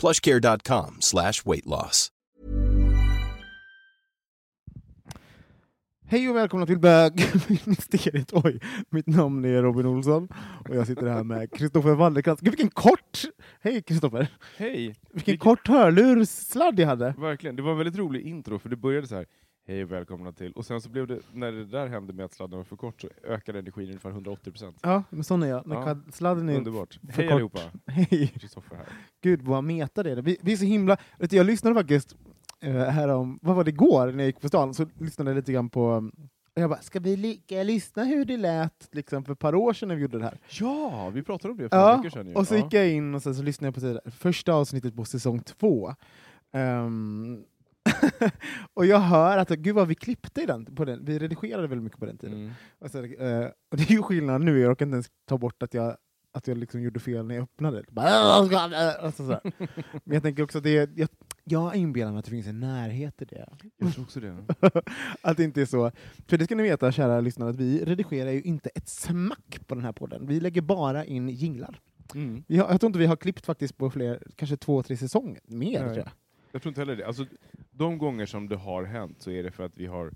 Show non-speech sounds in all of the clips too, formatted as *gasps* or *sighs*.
plushcare.com slash weight loss. Hej och välkomna till Bögministeriet. *laughs* Oj, mitt namn är Robin Olsson och jag sitter här med Kristoffer Wallercrantz. Gud, vilken kort... Hej Kristoffer! Hej! Vilken Vilken- kort hörlurssladd jag hade. Verkligen, det var en väldigt rolig intro för det började så här. Hej och välkomna till, och sen så blev det, när det där hände med att sladden var för kort så ökade energin ungefär 180 procent. Ja, men sån är jag. När Ja. sladden är... Underbart. för Hej kort. allihopa! *laughs* Hej! Kristoffer här. Gud vad meta det är. Vi, vi är så himla... Jag lyssnade faktiskt uh, här om, vad var det igår när jag gick på stan, så lyssnade jag lite grann på um, och jag bara, ska vi li- ska jag lyssna hur det lät liksom, för ett par år sedan när vi gjorde det här? Ja, vi pratade om det för några Ja, veckor sedan ju. och så Ja. gick jag in och så lyssnade jag på det första avsnittet på säsong två. Ehm, *laughs* och jag hör att, gud vad vi klippte i den, på den. vi redigerade väldigt mycket på den tiden. Mm. Och, så, eh, och det är ju skillnad nu, jag orkar inte ens ta bort att jag, att jag liksom gjorde fel när jag öppnade. *laughs* Alltså, så. Men jag tänker också att det är, jag, jag inbillar mig att det finns en närhet till det. Jag tror också det. *laughs* att det inte är så. För det ska ni veta, kära lyssnare, att vi redigerar ju inte ett smack på den här podden. Vi lägger bara in jinglar. Mm. Har, jag tror inte vi har klippt faktiskt på fler, kanske två, tre säsonger. Mer Nej. tror jag. Jag tror inte heller det. Alltså, de gånger som det har hänt så är det för att vi har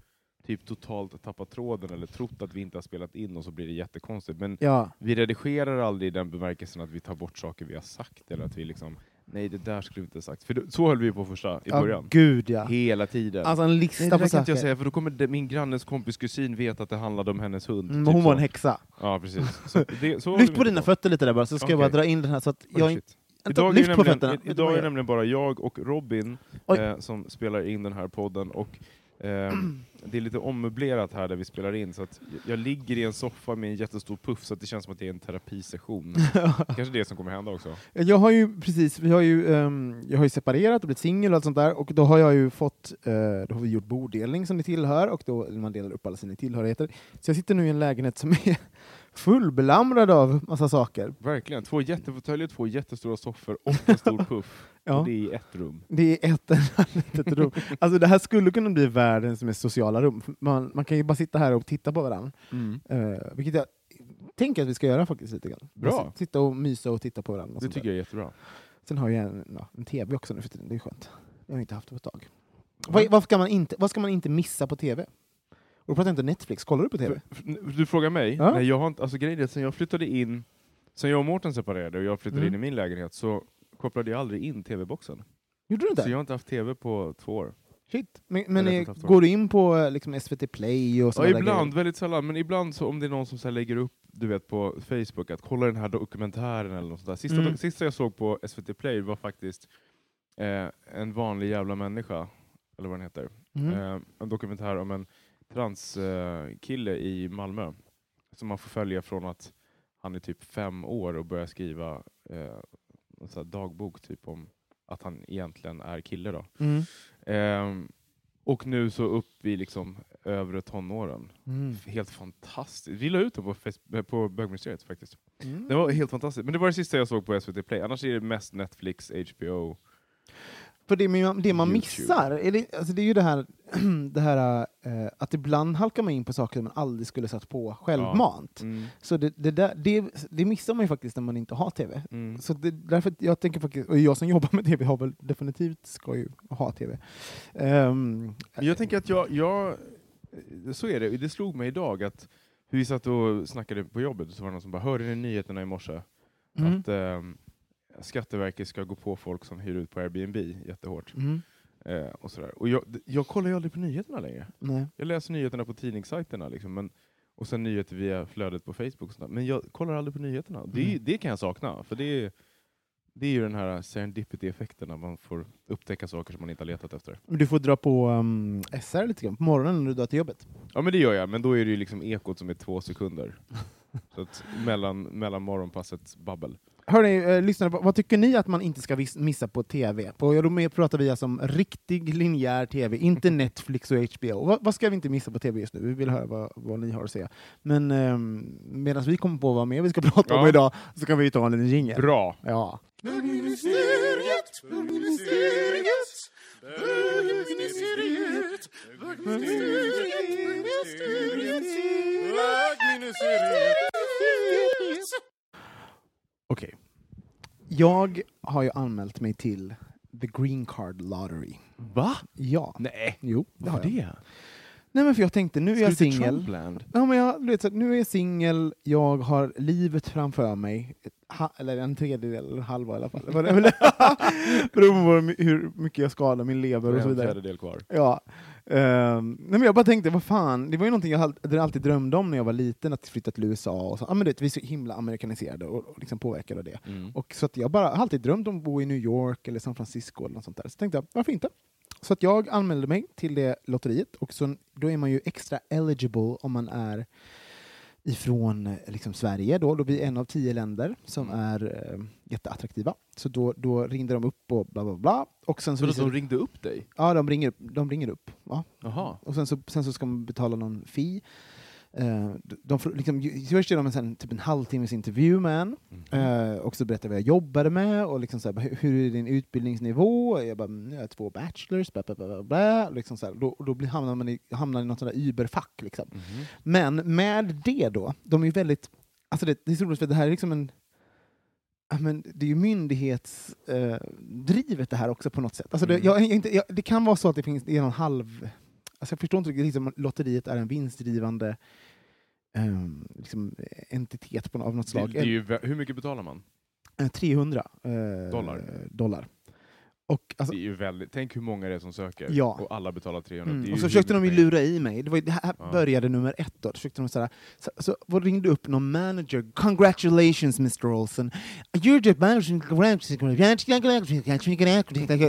typ totalt tappat tråden eller trott att vi inte har spelat in och så blir det jättekonstigt. Men Ja. vi redigerar aldrig i den bemärkelsen att vi tar bort saker vi har sagt eller att vi liksom Nej, det där skulle vi inte ha sagt. För så höll vi på första i ja, början. gud ja. Hela tiden. Alltså en Nej, lista det på där kan inte jag saker. säga, för då kommer det, min grannes kompis kusin veta att det handlade om hennes hund. Mm, typ hon var så. en häxa. Ja, precis. Så det, så *laughs* Lyft på dina fötter lite där bara, så ska jag bara dra in den här så att Oj, jag... shit. Idag, är, nämligen, idag är det nämligen bara jag och Robin eh, som spelar in den här podden. Och eh, *clears throat* Det är lite ommöblerat här där vi spelar in, så att jag- ligger i en soffa med en jättestor puff, så att det känns som att det är en terapisession. *laughs* Kanske det som kommer hända också. Jag har ju precis, vi har ju, ehm, jag har ju separerat och blivit singel och allt sånt där, och då har jag ju fått, eh, då har vi gjort bodelning som ni tillhör, och då man delar upp alla sina tillhörigheter. Så jag sitter nu i en lägenhet som är fullbelamrad av massa saker. Verkligen. Två jättefåtöljer, två jättestora soffor och en stor *laughs* puff. Ja. Och det är i ett rum. Det är ett *laughs* litet rum. Alltså det här skulle kunna bli världens mest sociala rum. Man, man kan ju bara sitta här och titta på varandra. Uh, vilket jag tänker att vi ska göra faktiskt lite grann. Bra. Sitta och mysa och titta på varandra. Det tycker där. jag är jättebra. Sen har jag en, ja, en tv också nu för tiden, det är skönt. Jag har inte haft det på ett tag. Vad, vad, ska man inte, vad ska man inte missa på tv? Och då pratar jag inte Netflix, kollar du på tv? Du frågar mig? Ja. Nej, jag har inte, alltså grejen är att sen jag flyttade in, sen jag och Mårten separerade och jag flyttade Mm. in i min lägenhet så kopplade jag aldrig in tv-boxen. Gjorde du inte? Så jag har inte haft tv på två år. Shit. Men, men år. går du in på eh, liksom, SVT Play och Ja, sådana där ibland, grejer? väldigt sällan, men ibland så om det är någon som så lägger upp du vet, på Facebook att kolla den här dokumentären eller något sånt där. Sista, Mm. sista jag såg på SVT Play var faktiskt eh, En vanlig jävla människa, eller vad den heter. Mm. Eh, en dokumentär om en transkille eh, i Malmö som man får följa från att han är typ fem år och börjar skriva eh, en dagbok typ om att han egentligen är kille. Då. Mm. Ehm, och nu så upp i liksom övre tonåren. Mm. Helt fantastiskt. Vi la ut den på, Face- eh, på bögministeriet faktiskt. Mm. Det var helt fantastiskt. Men det var det sista jag såg på SVT Play. Annars är det mest Netflix, HBO. För det man, det man missar, är det, alltså det är ju det här, *clears throat* det här eh, att ibland halkar man in på saker man aldrig skulle satt på självmant. Mm. Så det, det, där, det, det missar man ju faktiskt när man inte har tv. Mm. Så det, därför jag tänker faktiskt, och jag som jobbar med tv har väl definitivt ska ju ha tv. Ehm, Men Jag tänker att jag, jag, så är det. Det slog mig idag att vi satt och snackade på jobbet så var det någon som bara hörde ni nyheterna i morse mm, att ehm, Skatteverket ska gå på folk som hyr ut på Airbnb jättehårt. mm, Eh, och sådär. Och jag, jag kollar ju aldrig på nyheterna längre. Nej. Jag läser nyheterna på tidningssajterna, liksom, men, och sen nyheter via flödet på Facebook. Sådär. Men jag kollar aldrig på nyheterna. Det, Mm. det kan jag sakna, för det är, det är ju den här serendipity-effekten, när man får upptäcka saker som man inte har letat efter. Men Du får dra på um, SR lite grann på morgonen när du drar till jobbet. Ja men det gör jag, men då är det ju liksom ekot som är två sekunder. *laughs* Så att mellan, mellan morgonpassets babbel. Hörni, eh, lyssnare, vad, vad tycker ni att man inte ska missa på TV? På, ja, då pratar vi alltså om riktig linjär TV, inte Netflix och HBO. Vad, vad ska vi inte missa på TV just nu? Vi vill höra vad, vad ni har att säga. Men um, medan vi kommer på vad mer vi ska *laughs* prata om Ja. idag, så kan vi ta en liten jingel. Bra! Ja. Jag har ju anmält mig till The Green Card Lottery. Va? Ja. Nej, Jo, det har jag. det? Nej men för jag tänkte, nu är jag singel. Ja, men jag, du vet, så, att nu är jag singel, jag har livet framför mig, ha, eller en tredjedel, eller halva i alla fall. Det *laughs* Beroende på hur mycket jag skadar min lever och så En vidare. fjärdedel kvar. Ja. Ehm, nej, men jag bara tänkte, vad fan, det var ju någonting jag all- alltid drömde om när jag var liten, att flytta till USA. Och så. Ja, men du vet, vi är så himla amerikaniserade och, och liksom påverkade av det. Mm. Och så att jag bara har alltid drömt om att bo i New York eller San Francisco eller något sånt där. Så tänkte jag, varför inte? Så att jag anmälde mig till det lotteriet och så, då är man ju extra eligible om man är ifrån eh, liksom Sverige. Då, då blir en av tio länder som Mm. är eh, jätteattraktiva. Så då, då ringde de upp och bla bla bla. Och sen så Så de ringde upp dig? Ja, de ringer, de ringer upp. Ja. Jaha. Och sen så, sen så ska man betala någon fee. Eh, de, liksom, först gör de en, typ en halvtimmes intervju med en. Mm. Eh, och så berättar vad jag jobbade med och liksom så här, hur, är din utbildningsnivå? Jag bara, "Mm, jag har två bachelors, bla bla bla. bla. Liksom så här, då, då blir, hamnar man i, hamnar i något sånt där überfack. Liksom. Mhm. Men med det då, de är väldigt, alltså det, det är så roligt för det här är liksom en men det är ju myndighetsdrivet det här också på något sätt. Alltså det, Mm. jag, jag, inte, jag, det kan vara så att det finns det är någon halv... Alltså jag förstår inte riktigt liksom, lotteriet är en vinstdrivande ehm, liksom, entitet på, av något Det, slag. det är ju, hur mycket betalar man? Eh, 300 eh, Dollar. dollar. Och, alltså, Det är ju väldigt, tänk hur många det är som söker, Ja. och alla betalar 300. Mm. Och så försökte de ju lura i mig. Det, var, det här Ja. började nummer ett. Då. Försökte de såhär, så, så vad ringde upp någon manager. Congratulations Mr Olsen. You're the manager.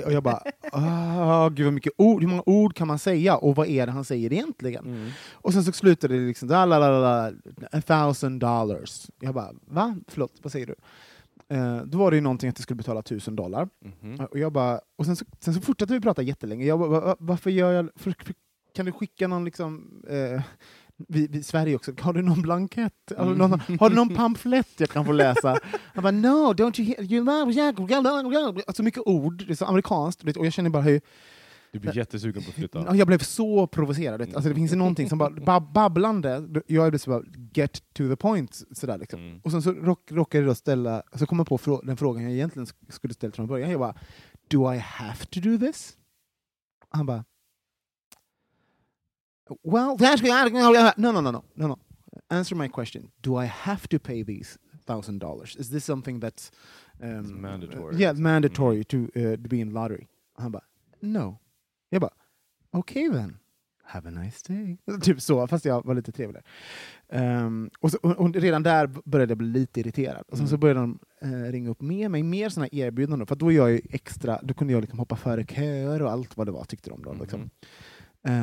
Och jag bara, ah, gud vad mycket ord. Hur många ord kan man säga? Och vad är det han säger egentligen? Mm. Och sen så slutade det liksom, a thousand dollars. Jag bara, va? Förlåt, vad säger du? Eh, då var det ju någonting att jag skulle betala tusen dollar. Mhm. Och, jag bara, och sen, så, sen så fortsatte vi prata jättelänge. Jag bara, va- va- varför gör jag... För, för, kan du skicka någon liksom... Eh, vi, vi, Sverige också, har du någon blankett? Har, du någon, har du någon pamflett jag kan få läsa? Han bara, no, don't you hear... You love... Alltså mycket ord, det är så amerikanskt, och jag känner bara hur... Du blir jättesugen på att flytta. Ja, Jag blev så provocerad. vet. Alltså, det finns ju någonting som bara... Bab, babblande, jag blev så bara, get to the point. Sådär, liksom. Mm. Och sen så rock, råkade jag ställa, så kom jag på frå den frågan jag egentligen sk- skulle ställt från början. Jag bara, do I have to do this? Han bara, well, *laughs* that's no, no, no, no, no, no. Answer my question. Do I have to pay these thousand dollars? Is this something that's um, mandatory. yeah, mandatory to, uh, to be in lottery? Han bara, no. Jag bara, okej okay then. Have a nice day. *laughs* Typ så, fast jag var lite trevligare. Ehm, och, så, och, och redan där började jag bli lite irriterad. Och sen så Mm. började de eh, ringa upp med mig, mer sådana erbjudanden. För då, är jag extra, då kunde jag liksom hoppa före köer och allt vad det var, tyckte de. Då, liksom. Mhm.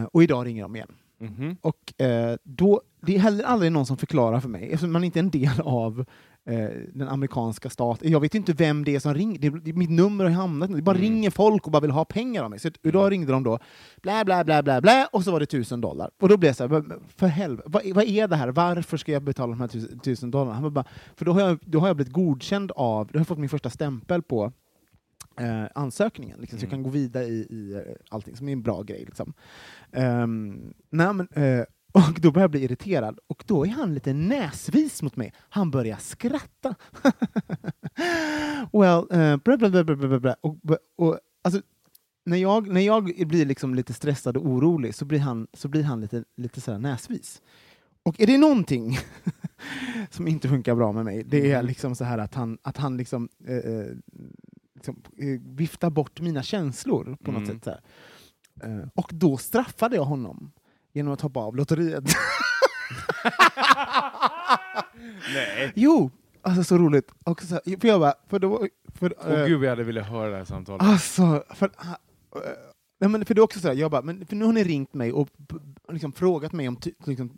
Eh, och idag ringer de igen. Mhm. Och eh, då, det är heller aldrig någon som förklarar för mig, eftersom man inte är en del av eh, den amerikanska staten. Jag vet inte vem det är som ringer, det, det, mitt nummer har hamnat det bara Mm. ringer folk och bara vill ha pengar av mig. Så idag ringde de då, blä, blä, blä, blä, blä, och så var det tusen dollar. Och då blev jag så här, "Men för helvete, vad, vad är det här? Varför ska jag betala de här tusen, dollarna? Han bara, för då har, jag, då har jag blivit godkänd av, då har jag fått min första stämpel på eh, ansökningen, liksom, så jag Mm. kan gå vidare i, i eh, allting, som är en bra grej. Liksom. Ehm, nej, men, eh, och då börjar jag bli irriterad, och då är han lite näsvis mot mig. Han börjar skratta. *laughs* well, eh, bla, bla, bla, bla. Och, och, alltså, när, jag, när jag blir liksom lite stressad och orolig så blir han, så blir han lite, lite sådär näsvis. Och är det någonting *laughs* som inte funkar bra med mig, det är Mm. liksom så här att han, att han liksom, eh, eh, liksom, eh, vifta bort mina känslor på något Mm. sätt. Så. Eh, och då straffade jag honom genom att hoppa av lotteriet. *laughs* Nej. jo, alltså så roligt. Och så, för jag bara, för då, för, Åh eh, gud vad jag hade velat höra det här samtalet. Alltså, för, uh, nej, men för det är också sådär, jag bara, men för nu har ni ringt mig och liksom frågat mig om liksom,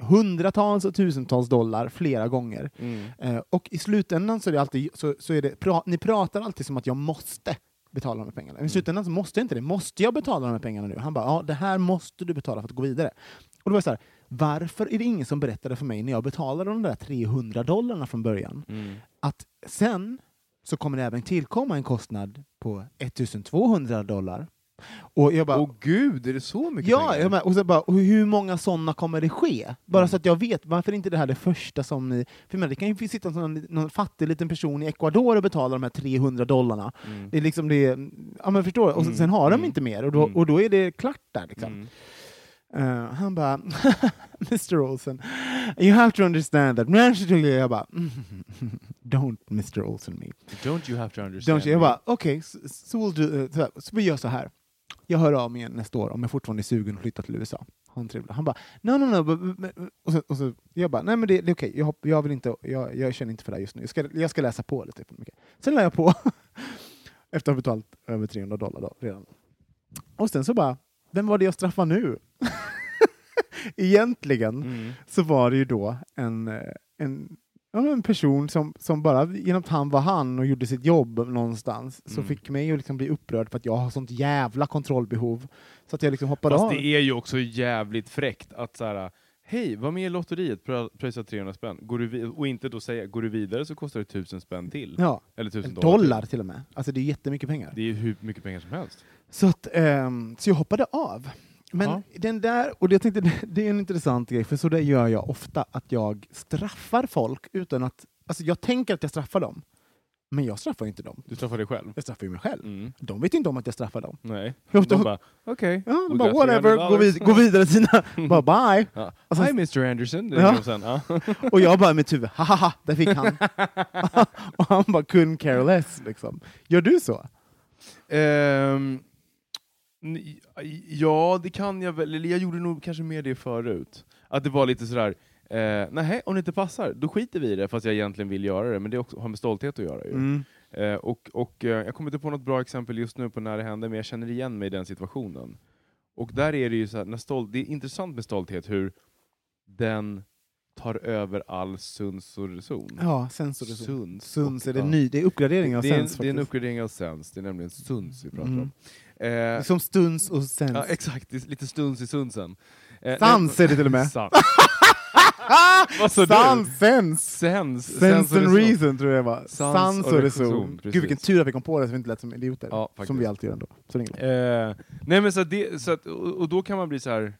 hundratals och tusentals dollar flera gånger. Mm. Eh, och i slutändan så är det alltid, så, så är det, pra, ni pratar alltid som att jag måste betala de här pengarna. Men I slutändan så måste jag inte det. Måste jag betala de här pengarna nu? Han bara, ja det här måste du betala för att gå vidare. Och då var så här, varför är det ingen som berättade för mig när jag betalade de där 300 dollarna från början, Mm. att sen så kommer det även tillkomma en kostnad på 1200 dollar. Och jag bara, Åh gud, är det så mycket ja, pengar? bara, och så bara, och hur många sådana kommer det ske? Bara Mm. så att jag vet, varför är inte det här det första som ni... För men, det kan ju sitta någon, någon fattig liten person i Ecuador och betala de här 300 dollarna. Mm. Det är liksom det, ja men förstår? Och sen, Mm, sen har de mm, inte mer, och då, mm. och då är det klart där liksom. Eh, han bara, *laughs* Mr Olsen, you have to understand that. Jag bara, *laughs* don't Mr Olsen me. Don't you have to understand Don't you? Jag bara, okej, så, så, we'll do, eh, så, här, så vi gör så här. Jag hör av mig igen nästa år om jag fortfarande är sugen att flytta till USA. Ha en trevlig. Han bara, no, no, no. but- but- but-" Och så, och så, jag bara, nej men det, det är okej, jag, hopp- jag, vill inte, jag, jag känner inte för det här just nu. Jag ska, jag ska läsa på lite. Sen la jag på, *laughs* efter att ha betalat över 300 dollar då, redan. Och sen så bara, vem var det jag straffade nu? *laughs* Egentligen Mm. så var det ju då en, eh, en, en person som, som bara genom att han var han och gjorde sitt jobb någonstans, så Mm. fick mig att liksom bli upprörd för att jag har sånt jävla kontrollbehov. Så att jag liksom hoppade Fast av. det är ju också jävligt fräckt att så här. Hej, var med i lotteriet, pröjsa 300 spänn. Går du och inte då säga, går du vidare så kostar det 1000 spänn till. Ja, Eller 1000 dollar. dollar till och med. Alltså det är jättemycket pengar. Det är hur mycket pengar som helst. Så, att, ehm, så jag hoppade av. Men Ja. den där, och jag tänkte, *laughs* det, är en intressant grej, för så där gör jag ofta, att jag straffar folk utan att, alltså jag tänker att jag straffar dem, men jag straffar inte dem. Du straffar dig själv. Jag straffar mig själv. Mm. De vet inte om att jag straffar dem. Nej. *laughs* Jag De bara, okej. Ja, we de bara whatever, gå, 300 vid, gå vidare till sina... *laughs* bara bye. Ja. Alltså- Hi Mr Anderson. Det Ja. ja. sen, ja. Och jag bara mitt huvud, haha, där fick han. och han bara couldn't care less. Liksom. Gör du så? Ni- ja, det kan jag väl. Eller jag gjorde nog kanske mer det förut. Att det var lite sådär, eh, nej, om det inte passar, då skiter vi i det, fast jag egentligen vill göra det. Men det också, har med stolthet att göra. Ju. Mm. Eh, och, och, eh, jag kommer inte på något bra exempel just nu på när det hände, men jag känner igen mig i den situationen. Och där är det ju så här, när stolt, det är intressant med stolthet hur den tar över all reson. Ja, sens och reson. Suns. Suns är det ny, det är uppgradering av det, är en, sens det är en uppgradering av sens, det är nämligen suns vi pratar Mm. om. Eh, Som stuns och sens. ja, exakt, lite stuns i sunsen. Eh, Sans är det till och med. Sans. *laughs* Vad sa du? Sans, sens! Sens. Sense and reason tror jag var. Sans Sans och reson. Gud vilken tur att vi kom på det så vi inte lät som idioter. Ja, som vi alltid gör ändå. Så. Eh, nej men så det, så att, och, och då kan man bli så här.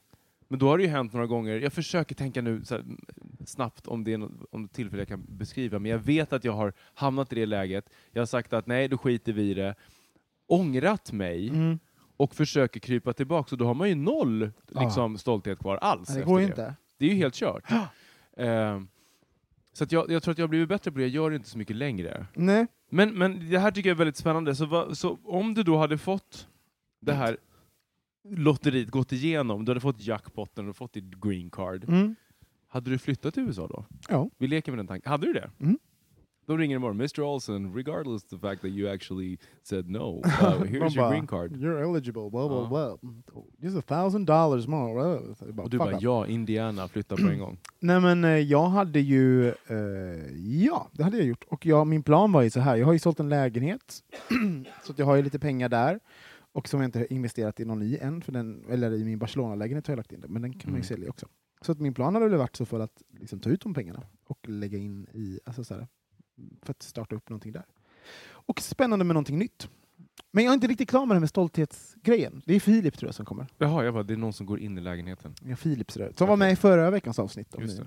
men då har det ju hänt några gånger, jag försöker tänka nu här, snabbt om det är något, om det tillfälle jag kan beskriva, men jag vet att jag har hamnat i det läget, jag har sagt att nej, då skiter vi i det, ångrat mig Mm. och försöker krypa tillbaka, så då har man ju noll liksom, stolthet kvar alls. Det går inte. Det är ju helt kört. Eh, så jag, jag tror att jag har blivit bättre på det, jag gör det inte så mycket längre. Nej. Men, men det här tycker jag är väldigt spännande. Så, vad- så om du då hade fått det här lotteriet gått igenom, du hade fått jackpotten och fått ditt green card. Mm. Hade du flyttat till USA då? Ja. Vi leker med den tanken. Hade du det? Mm. Då ringer imorgon, Mr Olsen, regardless of the fact that you actually said no, *laughs* uh, here's Man your green card. You're eligible, blah blah blah. Just a thousand dollars more. bara, Och du bara, ja, Indiana, flytta på en *clears throat* gång. Nej men eh, jag hade ju, eh, ja det hade jag gjort. Och jag, min plan var ju så här, jag har ju sålt en lägenhet, *clears throat* så att jag har ju lite pengar där. Och som jag inte har investerat i någon i än, för den, eller i min Barcelona-lägenhet har jag lagt in det, men den kan man Mm. ju sälja också. Så att min plan hade väl varit så för att liksom, ta ut de pengarna och lägga in i, alltså så här, för att starta upp någonting där. Och spännande med någonting nytt. Men jag är inte riktigt klar med det här med stolthetsgrejen. Det är Filip tror jag som kommer. Jaha, jag bara, det är någon som går in i lägenheten. Ja, Philips röd. Som var med i förra veckans avsnitt. om Just.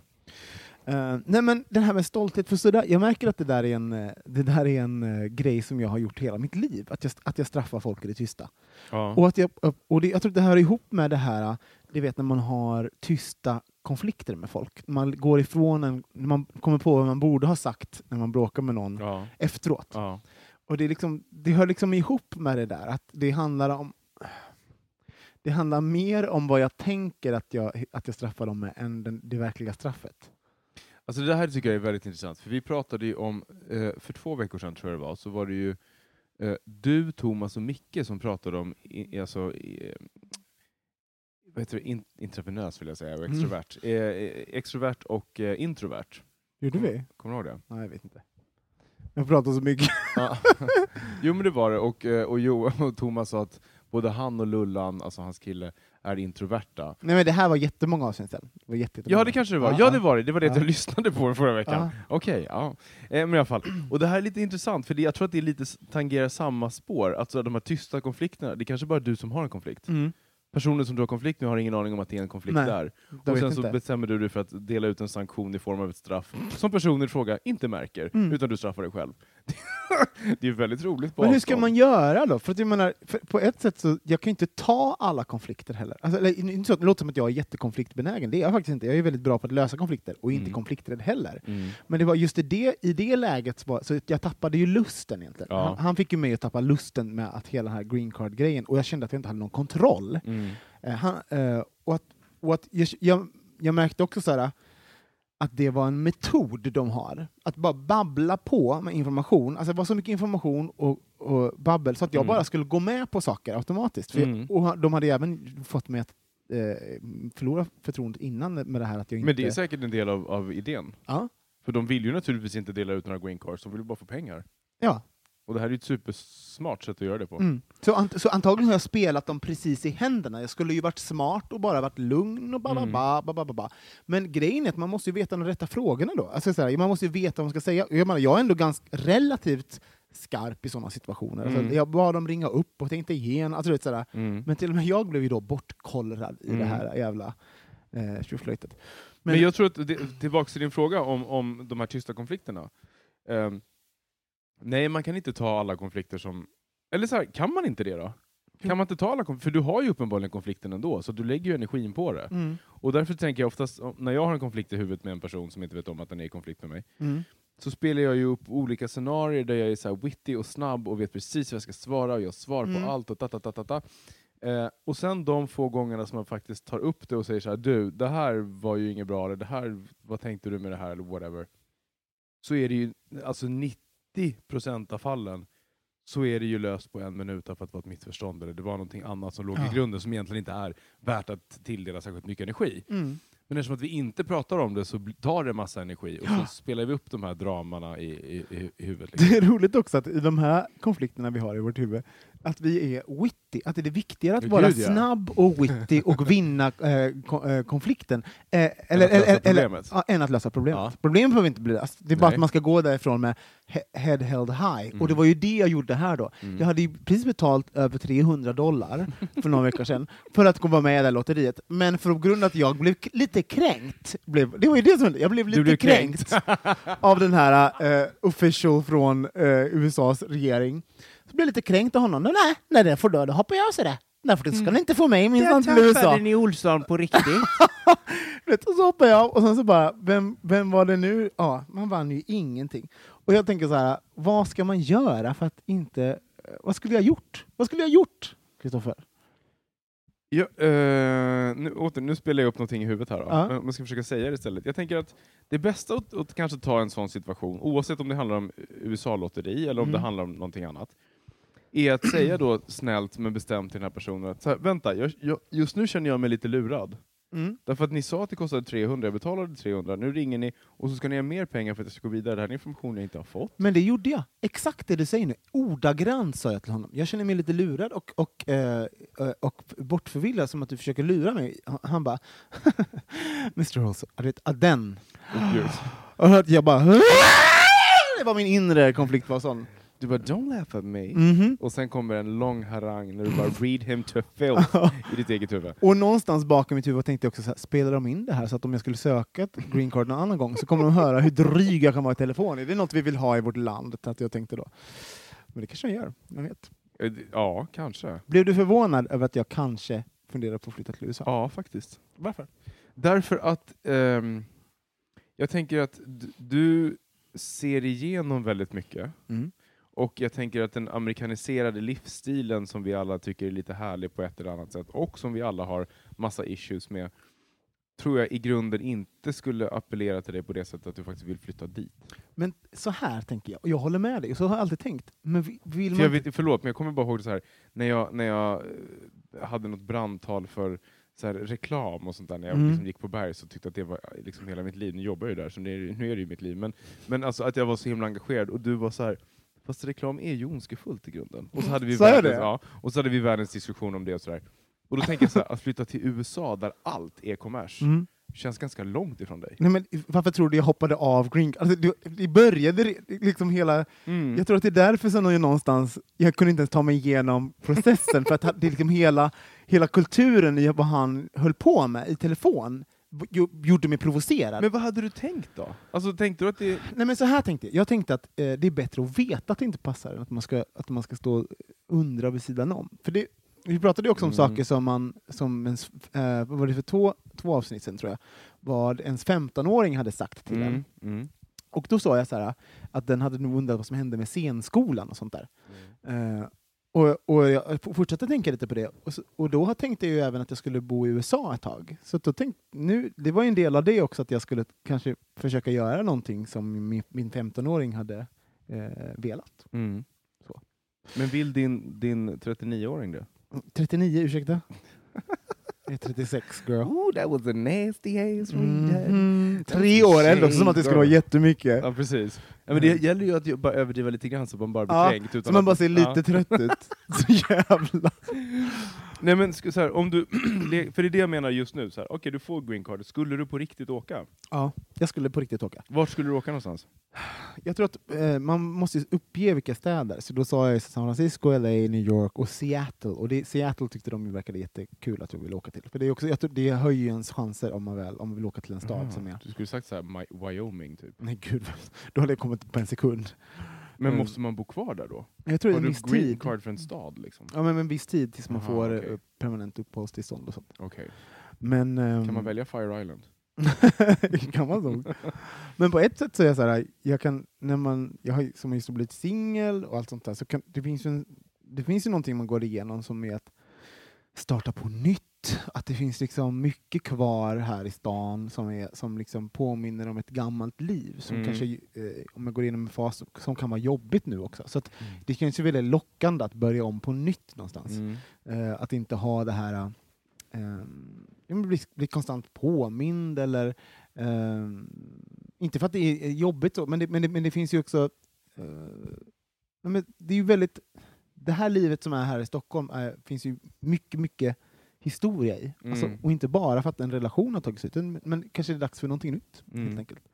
Eh, nej men det här med stolthet, för sådär, jag märker att det där är en, eh, det där är en eh, grej som jag har gjort hela mitt liv, att jag, att jag straffar folk i det tysta. Ja. Och, att jag, och det, jag tror att det hör ihop med det här, det vet när man har tysta konflikter med folk. Man går ifrån en, när man kommer på vad man borde ha sagt när man bråkar med någon ja. efteråt. ja. Och det, är liksom, det hör liksom ihop med det där, att det handlar om det handlar mer om vad jag tänker att jag, att jag straffar dem med än den, det verkliga straffet. Alltså det här tycker jag är väldigt intressant, för vi pratade ju om, eh, för två veckor sedan tror jag det var, så var det ju eh, du, Thomas och Micke som pratade om i, alltså, i, vad heter det, in, intravenös vill jag säga, och Mm. extrovert. Eh, eh, extrovert och eh, introvert. Gjorde vi? Kommer du ihåg det? Nej, jag vet inte. Jag pratar så mycket. Ja. *laughs* jo men det var det, och, eh, och, jo, *laughs* och Thomas sa att både han och Lullan, alltså hans kille, är introverta. Nej men det här var jättemånga avsnitt sedan. Det var jätte, Ja det kanske det var, Ja, det var det, det var det Ja. jag lyssnade på förra veckan. Okej, ja. Eh, men i alla fall. Och det här är lite intressant, för det, jag tror att det är lite s- tangerar samma spår, alltså de här tysta konflikterna, det är kanske bara du som har en konflikt. Mm. Personen som du har konflikt med har ingen aning om att det är en konflikt Nej, där. Och sen så inte. bestämmer du dig för att dela ut en sanktion i form av ett straff, som personen i fråga inte märker, Mm. utan du straffar dig själv. *laughs* det är väldigt roligt på Men hur ska avstånd. man göra då? För att jag menar, på ett sätt så, jag kan ju inte ta alla konflikter heller. Alltså, eller, inte så att det låter som att jag är jättekonfliktbenägen, det är jag faktiskt inte. Jag är väldigt bra på att lösa konflikter, och inte Mm. konflikträdd heller. Mm. Men det var just i det, i det läget, så, var, så jag tappade ju lusten egentligen. Ja. Han, han fick ju mig att tappa lusten med att hela den här green card-grejen, och jag kände att jag inte hade någon kontroll. Mm. Eh, han, eh, och att, och att jag, jag, jag märkte också så här, att det var en metod de har. Att bara babbla på med information. Alltså det var så mycket information och, och babbel så att jag Mm. bara skulle gå med på saker automatiskt. Mm. jag, och de hade även fått mig att eh, förlora förtroendet innan med det här att jag inte... Men det är säkert en del av, av idén. ja, För de vill ju naturligtvis inte dela ut några green cards, de vill ju bara få pengar. ja. Och det här är ju ett supersmart sätt att göra det på. Mm. Så, ant så antagligen har jag spelat dem precis i händerna. Jag skulle ju varit smart och bara varit lugn och ba, ba, Mm. ba, ba, ba, ba. Men grejen är att man måste ju veta de rätta frågorna då. Alltså, så här, man måste ju veta vad man ska säga. Jag, menar, jag är ändå ganska relativt skarp i sådana situationer. Mm. Alltså, jag bad dem ringa upp och tänkte igenom. Alltså, vet, sådär. Mm. Men till och med jag blev ju då bortkollrad i Mm. det här jävla eh, tjoflöjtet. Men, jag tror att, det, tillbaka till din fråga om, om de här tysta konflikterna. Ehm, nej, man kan inte ta alla konflikter som... Eller så här, kan man inte det då? Kan man inte ta alla konflikter? För du har ju uppenbarligen konflikten ändå, så du lägger ju energin på det. Mm. Och därför tänker jag oftast, när jag har en konflikt i huvudet med en person som inte vet om att den är i konflikt med mig, Mm. så spelar jag ju upp olika scenarier där jag är så witty och snabb och vet precis vad jag ska svara och jag har svar Mm. på allt och ta ta ta ta ta. Eh, och sen de få gångerna som man faktiskt tar upp det och säger så här, du, det här var ju inget bra, eller det här, vad tänkte du med det här, eller whatever. Så är det ju, alltså 90% av fallen, så är det ju löst på en minut för att det var ett missförstånd, eller det var någonting annat som låg Ja. i grunden som egentligen inte är värt att tilldela särskilt mycket energi. Mm. Men eftersom att vi inte pratar om det så tar det massa energi och Ja. så spelar vi upp de här dramana i, i, i, huvudet. Liksom. Det är roligt också att i de här konflikterna vi har i vårt huvud, att vi är witty, att det är viktigare att vara ja. snabb och witty och vinna eh, eh, konflikten, eh, eller, att lösa eller, eller, än att lösa problemet. Ja. Problemet behöver inte bli löst, det är bara Nej. att man ska gå därifrån med he head held high. Mm. Och det var ju det jag gjorde här då. Mm. Jag hade ju precis betalt över 300 dollar för några veckor sedan för att gå vara med i det här lotteriet, men för grund av att jag blev lite kränkt, blev, det var ju det som jag blev lite blev kränkt, kränkt. av den här eh, official från eh, USAs regering. Så blev jag lite kränkt av honom. Nej, nej, det får du, då hoppar jag så det. Därför ska ni inte få mig minsann till USA. ni Olsson på riktigt. *laughs* Och så hoppar jag och sen så bara, vem, vem var det nu? Ja, man vann ju ingenting. Och jag tänker så här, vad ska man göra för att inte... eh, Vad skulle jag gjort? Vad skulle jag gjort, Kristoffer? Ja, eh, nu, åter, nu spelar jag upp någonting i huvudet här. Då. Ja. Men Jag ska försöka säga det istället. Jag tänker att det bästa att, att kanske ta en sån situation, oavsett om det handlar om USA-lotteri eller om Mm. det handlar om någonting annat, är att säga då snällt men bestämt till den här personen att så här, vänta, jag, jag, just nu känner jag mig lite lurad. Mm. Därför att ni sa att det kostade 300, jag betalade 300, nu ringer ni och så ska ni ha mer pengar för att jag ska gå vidare. Det här är information jag inte har fått. Men det gjorde jag. Exakt det du säger nu. Ordagrant sa jag till honom. Jag känner mig lite lurad och, och, eh, eh, och bortförvillad, som att du försöker lura mig. Han, bara, Mr. Ah, den. Och jag bara, det var min inre konflikt var sån. Du bara ”Don't laugh at me” Mhm. och sen kommer en lång harang när du bara ”Read him to filth” *laughs* i ditt eget huvud. Och någonstans bakom mitt huvud tänkte jag också så här, spelar de in det här så att om jag skulle söka ett green card någon annan gång så kommer de höra hur dryg jag kan vara i telefon. Det är något vi vill ha i vårt land, att jag tänkte då. Men det kanske jag gör, jag vet. Eh, Ja, kanske. Blev du förvånad över att jag kanske funderar på att flytta till USA? Ja, faktiskt. Varför? Därför att ehm, jag tänker att du ser igenom väldigt mycket Mm. Och jag tänker att den amerikaniserade livsstilen som vi alla tycker är lite härlig på ett eller annat sätt, och som vi alla har massa issues med, tror jag i grunden inte skulle appellera till dig på det sättet att du faktiskt vill flytta dit. Men så här tänker jag, och jag håller med dig, så har jag alltid tänkt. Men vi- vill För man vet, förlåt, men jag kommer bara ihåg det så här, när jag, när jag eh, hade något brandtal för så här, reklam och sånt där, när jag Mm. liksom gick på berg så tyckte jag att det var eh, liksom hela mitt liv. Nu jobbar jag ju där, så nu är, det- nu är det ju mitt liv. Men, men alltså att jag var så himla engagerad, och du var så här, fast reklam är ju ondskefullt i grunden. Och så hade vi, jag världens, ja, och så hade vi världens diskussion om det och sådär. Och då tänker jag så här, att flytta till USA där allt är kommers, Mm. känns ganska långt ifrån dig. Nej, men varför tror du jag hoppade av Green alltså, det, det började liksom hela... Mm. Jag tror att det är därför som jag någonstans, jag kunde inte ens ta mig igenom processen, för att det är liksom hela, hela kulturen i vad han höll på med i telefon gjorde mig provocerad. Men vad hade du tänkt då? Alltså tänkte du att det... Nej men så här tänkte jag, jag tänkte att eh, det är bättre att veta att det inte passar än att man ska, att man ska stå och undra vid sidan om. För det, vi pratade ju också om Mm. saker som man, som ens, eh, vad var det för två, två avsnitt sen tror jag, vad ens 15-åring hade sagt till en. Mm. Mm. Och då sa jag så här, att den hade nog undrat vad som hände med scenskolan och sånt där. Eh, och, och jag fortsatte tänka lite på det, och, så, och då tänkte jag ju även att jag skulle bo i USA ett tag. Så då tänk, nu, det var ju en del av det också, att jag skulle kanske försöka göra någonting som min, min 15-åring hade eh, velat. Mm. Så. Men vill din, din 39-åring det? 39, ursäkta? *laughs* Jag är 36 girl. Oh, that was a nasty ass Mhm. Tre år också som att det skulle vara jättemycket. Ja, precis. Ja, men det gäller ju att bara överdriva lite grann så man bara blir Ja, kränkt. utan Så man bara ser lite trött ut. *laughs* Så jävla... Nej men så här, om du, *clears throat* för det är det jag menar just nu, så här, okej du får green card, skulle du på riktigt åka? Ja, jag skulle på riktigt åka. Vart skulle du åka någonstans? Jag tror att eh, man måste uppge vilka städer, så då sa jag San Francisco, LA, New York och Seattle. Och det, Seattle tyckte de verkade jättekul att jag ville åka till. För det, är också, jag tror, det höjer ju ens chanser om man, väl, om man vill åka till en stad Ah, som är... Du skulle sagt så här, Mi- Wyoming typ. Nej gud, *laughs* då hade jag kommit på en sekund. Men Mm. måste man bo kvar där då? Jag tror Har en du viss green tid. card för en stad liksom? Ja, men en viss tid tills man Aha, får eh, permanent uppehållstillstånd och sånt. Okej. Men, ehm, Kan man välja Fire Island? *laughs* kan man nog. Men på ett sätt så är jag så här, jag kan, när man, jag har som just blivit singel och allt sånt där, så kan, det, finns ju en, det finns ju någonting man går igenom som är att starta på nytt. Att det finns liksom mycket kvar här i stan som, är, som liksom påminner om ett gammalt liv. Som Mm. kanske, eh, om jag går igenom en fas som kan vara jobbigt nu också. Så att det känns ju väldigt lockande att börja om på nytt någonstans. Mm. Eh, att inte ha det här, eh, bli, bli konstant påmind eller eh, inte för att det är jobbigt, så, men, det, men, det, men det finns ju också, eh, men det är ju väldigt, det här livet som är här i Stockholm är, finns ju mycket, mycket historia i. Alltså, Mm. och inte bara för att en relation har tagits ut, men, men kanske det är dags för någonting nytt. Mm. Helt enkelt.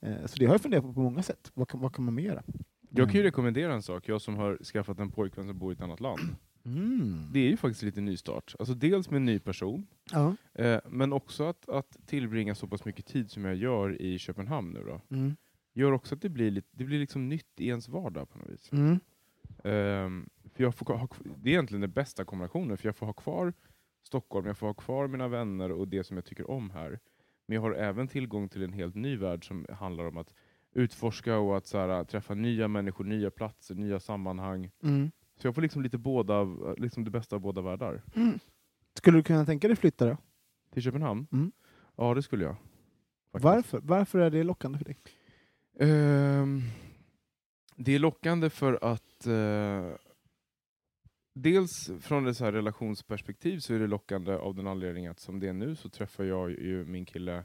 Eh, så det har jag funderat på på många sätt. Vad kan, vad kan man mer göra? Jag kan ju rekommendera en sak, jag som har skaffat en pojkvän som bor i ett annat land. Mm. Det är ju faktiskt lite nystart. Alltså dels med en ny person, Ja. eh, men också att, att tillbringa så pass mycket tid som jag gör i Köpenhamn nu då. Mm. Gör också att det blir, lite, det blir liksom nytt i ens vardag på något vis. Mm. Ehm, för jag får ha, det är egentligen den bästa kombinationen, för jag får ha kvar Stockholm, jag får ha kvar mina vänner och det som jag tycker om här. Men jag har även tillgång till en helt ny värld som handlar om att utforska och att så här, träffa nya människor, nya platser, nya sammanhang. Mm. Så jag får liksom lite båda, av- liksom det bästa av båda världar. Skulle du kunna tänka dig flytta då? Till Köpenhamn? Mm. Ja, det skulle jag. faktiskt. Varför? Varför är det lockande för dig? Ehm, det är lockande för att eh, dels från ett relationsperspektiv så är det lockande av den anledningen att som det är nu så träffar jag ju min kille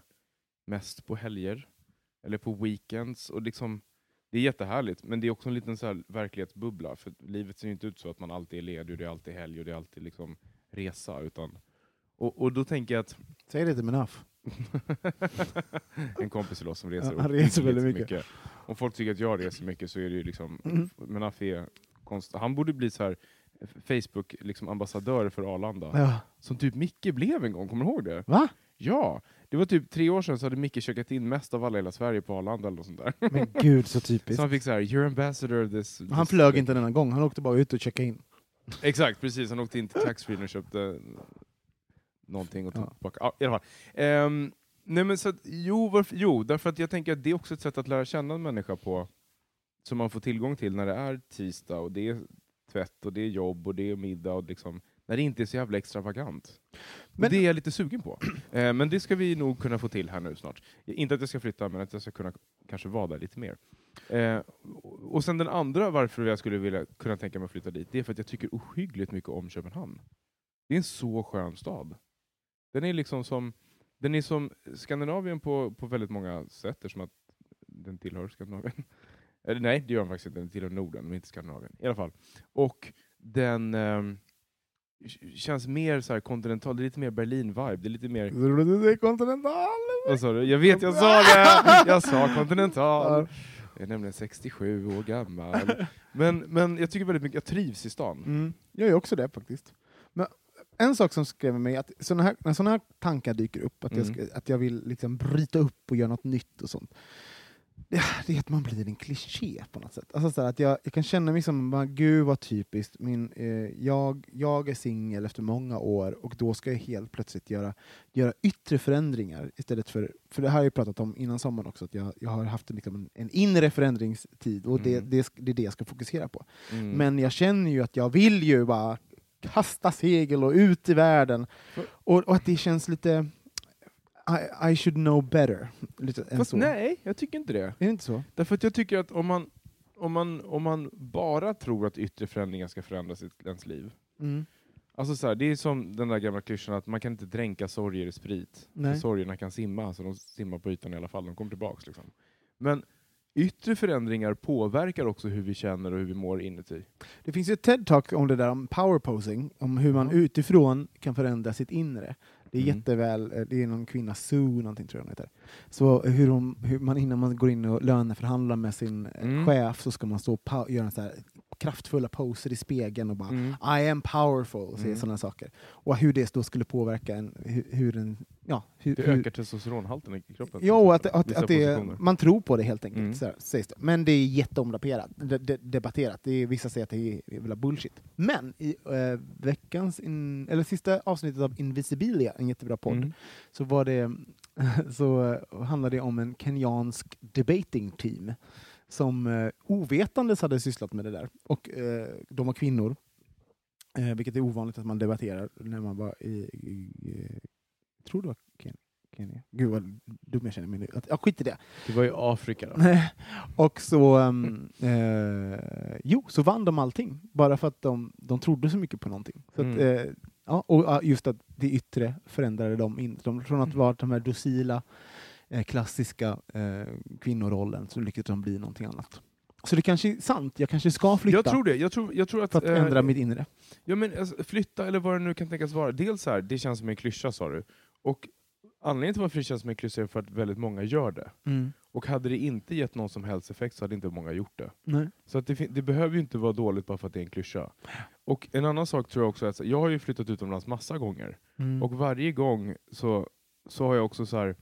mest på helger eller på weekends. Och liksom, det är jättehärligt, men det är också en liten så här verklighetsbubbla. För livet ser ju inte ut så att man alltid är ledig och det är alltid helg och det är alltid liksom resa. Utan, och, och då tänker jag att Säg det till Menaf. *laughs* en kompis till oss som reser, Ja, han reser väldigt mycket. Om folk tycker att jag reser mycket så är det ju liksom, Mm. men Afi är konst, han borde bli så här Facebook liksom ambassadör för Arlanda. Ja. Som typ Micke blev en gång, kommer du ihåg det? Va? Ja! Det var typ tre år sedan så hade Micke checkat in mest av alla i hela Sverige på Arlanda eller något sånt där. Men gud så typiskt. Så han fick så här, you're ambassador of this... Han this- flög inte denna gång, han åkte bara ut och checkade in. Exakt, precis. Han åkte in till taxfree och köpte någonting och tog Ja. tillbaka. Ja, i alla fall. Ehm, nej men så att, jo, varför, jo, därför att jag tänker att det är också ett sätt att lära känna en människa på som man får tillgång till när det är tisdag och det är tvätt och det är jobb och det är middag och liksom, när det inte är så jävla extravagant. Men- det är jag lite sugen på. *clears throat* Eh, men det ska vi nog kunna få till här nu snart. Inte att jag ska flytta, men att jag ska kunna kanske vara där lite mer. Eh, och sen den andra varför jag skulle vilja kunna tänka mig att flytta dit, det är för att jag tycker ohyggligt mycket om Köpenhamn. Det är en så skön stad. Den är liksom som, den är som Skandinavien på, på väldigt många sätt, eftersom att den tillhör Skandinavien. *laughs* Eller nej, det gör den faktiskt inte. Den tillhör Norden, men inte Skandinavien. I alla fall. Och den k- känns mer så här kontinental. Det är lite mer Berlin-vibe. Det är lite mer... Kontinental! Vad sa du? Jag vet, jag sa det! Jag sa kontinental. Jag är nämligen 67 år gammal. Men, men jag tycker väldigt mycket, jag trivs i stan. Mm. Jag gör också det faktiskt. Men en sak som skrämmer mig, att såna här, när sådana här tankar dyker upp, att, jag, Mm. ska, att jag vill liksom bryta upp och göra något nytt och sånt. Det, det är att man blir en kliché på något sätt. Alltså att jag, jag kan känna mig som, gud vad typiskt, min, eh, jag, jag är singel efter många år och då ska jag helt plötsligt göra, göra yttre förändringar istället för, för det här har jag pratat om innan sommaren också, att jag, jag har haft en, liksom en, en inre förändringstid och det, Mm. det, sk- det är det jag ska fokusera på. Mm. Men jag känner ju att jag vill ju bara kasta segel och ut i världen. Och, och att det känns lite... I, I should know better. Lite Fast så. nej, jag tycker inte det. Är det inte så? Därför att jag tycker att om man, om man, om man bara tror att yttre förändringar ska förändra sitt, ens liv. Mm. Alltså så här, det är som den där gamla klyschan att man kan inte dränka sorger i sprit. Nej. För sorgerna kan simma, så de simmar på ytan i alla fall. De kommer tillbaks. Liksom. Men yttre förändringar påverkar också hur vi känner och hur vi mår inuti. Det finns ju ett TED-talk om det där om power posing, om hur man utifrån kan förändra sitt inre. Det är Mm. jätteväl, eh, det är någon kvinna, Sue någonting tror jag hon heter. Så hur, hon, hur man innan man går in och löneförhandlar med sin eh, Mm. chef så ska man stå och göra så kraftfulla poser i spegeln och bara Mm. I am powerful och Mm. sådana saker. Och hur det då skulle påverka en, hur, hur en, ja, hur, Det ökar testosteronhalten i kroppen. Jo, att, exempel. att, Vissa att det, man tror på det helt enkelt, Mm. så här, sägs det. Men det är jätteomdebatterat, de, de, debatterat. Det är, vissa säger att det är jävla bullshit. Men i eh, veckans, in, eller sista avsnittet av Invisibilia, en jättebra podd, Mm. så, var det, *laughs* så handlade det om en kenyansk debating team som eh, ovetandes hade sysslat med det där. Och eh, de var kvinnor, eh, vilket är ovanligt att man debatterar när man var i, i, i jag tror det var Ken- Kenya. Gud vad dum jag känner mig nu. Att- Ja, skit i det. Det var i Afrika då. Och så, um, eh, jo, så vann de allting. Bara för att de, de trodde så mycket på någonting. Så att, Mm. eh, ja, och just att det yttre förändrade dem inte. De, från att vara de här docila, eh, klassiska eh, kvinnorollen så lyckades de bli någonting annat. Så det kanske är sant, jag kanske ska flytta Jag tror det. Jag tror, jag tror att, för att ändra mitt inre. Ja, men alltså, flytta eller vad det nu kan tänkas vara. Dels här, det känns som en klyscha sa du. Och anledningen till varför det känns som en klyscha är för att väldigt många gör det. Och hade det inte gett någon som helst effekt så hade inte många gjort det. Nej. Så att det, det behöver ju inte vara dåligt bara för att det är en klyscha. Och en annan sak tror jag också är att jag har ju flyttat utomlands massa gånger. Mm. Och varje gång så, så har jag också så här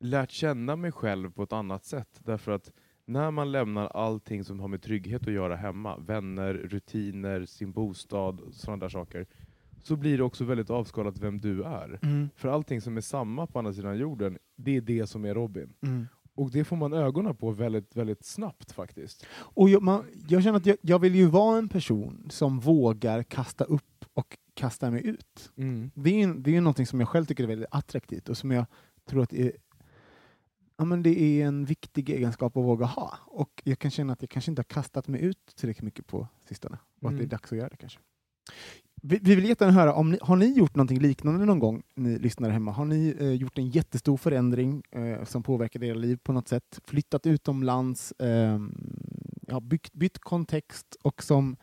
lärt känna mig själv på ett annat sätt. Därför att när man lämnar allting som har med trygghet att göra hemma, vänner, rutiner, sin bostad, sådana där saker, så blir det också väldigt avskalat vem du är. Mm. För allting som är samma på andra sidan jorden, det är det som är Robin. Mm. Och det får man ögonen på väldigt, väldigt snabbt faktiskt. Och jag, man, jag känner att jag, jag vill ju vara en person som vågar kasta upp och kasta mig ut. Det är ju det är någonting som jag själv tycker är väldigt attraktivt och som jag tror att är, ja, men det är en viktig egenskap att våga ha. Och jag kan känna att jag kanske inte har kastat mig ut tillräckligt mycket på sistone. Och att det är Mm. dags att göra det kanske. Vi, vi vill jättegärna höra, om ni, har ni gjort någonting liknande någon gång, ni lyssnare hemma? Har ni eh, gjort en jättestor förändring eh, som påverkade era liv på något sätt? Flyttat utomlands, eh, ja, byggt, bytt kontext och som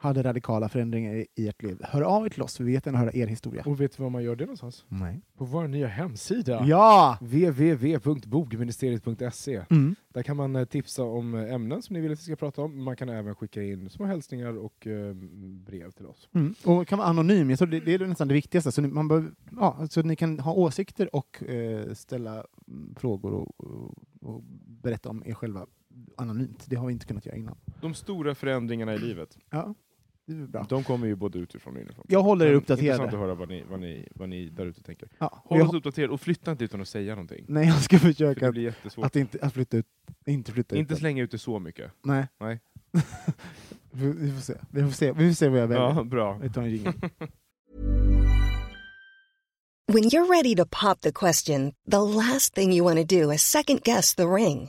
hade radikala förändringar i, ert liv? Hör av er till oss, vi vill jättegärna höra er historia. Och vet du var man gör det någonstans? Nej. På vår nya hemsida. Ja! www.bogministeriet.se Mm. Där kan man eh, tipsa om eh, ämnen som ni vill att vi ska prata om. Man kan även skicka in små hälsningar och eh, brev till oss. Mm. Och kan vara anonym, jag tror det, det är nästan det viktigaste. Så ni, man behöver, ja, så ni kan ha åsikter och eh, ställa mm, frågor och, och, och berätta om er själva anonymt. Det har vi inte kunnat göra innan. De stora förändringarna i livet. Ja. Det är bra. De kommer ju både utifrån och inifrån. Jag håller er Men uppdaterade. Intressant att höra vad ni, vad ni, vad ni där ute tänker. Ja, och Håll jag, oss uppdaterade och flytta inte utan att säga någonting. nej, jag ska För försöka det att, blir jättesvårt. att, inte, att flytta ut, inte flytta Inte ut. slänga ut det så mycket. Nej. Nej. *laughs* vi, får se. Vi får se, vi får se vad jag väljer. Ja, bra. *laughs* Vi tar en jingle. When you're ready to pop the question, the last thing you want to do is second guess the ring.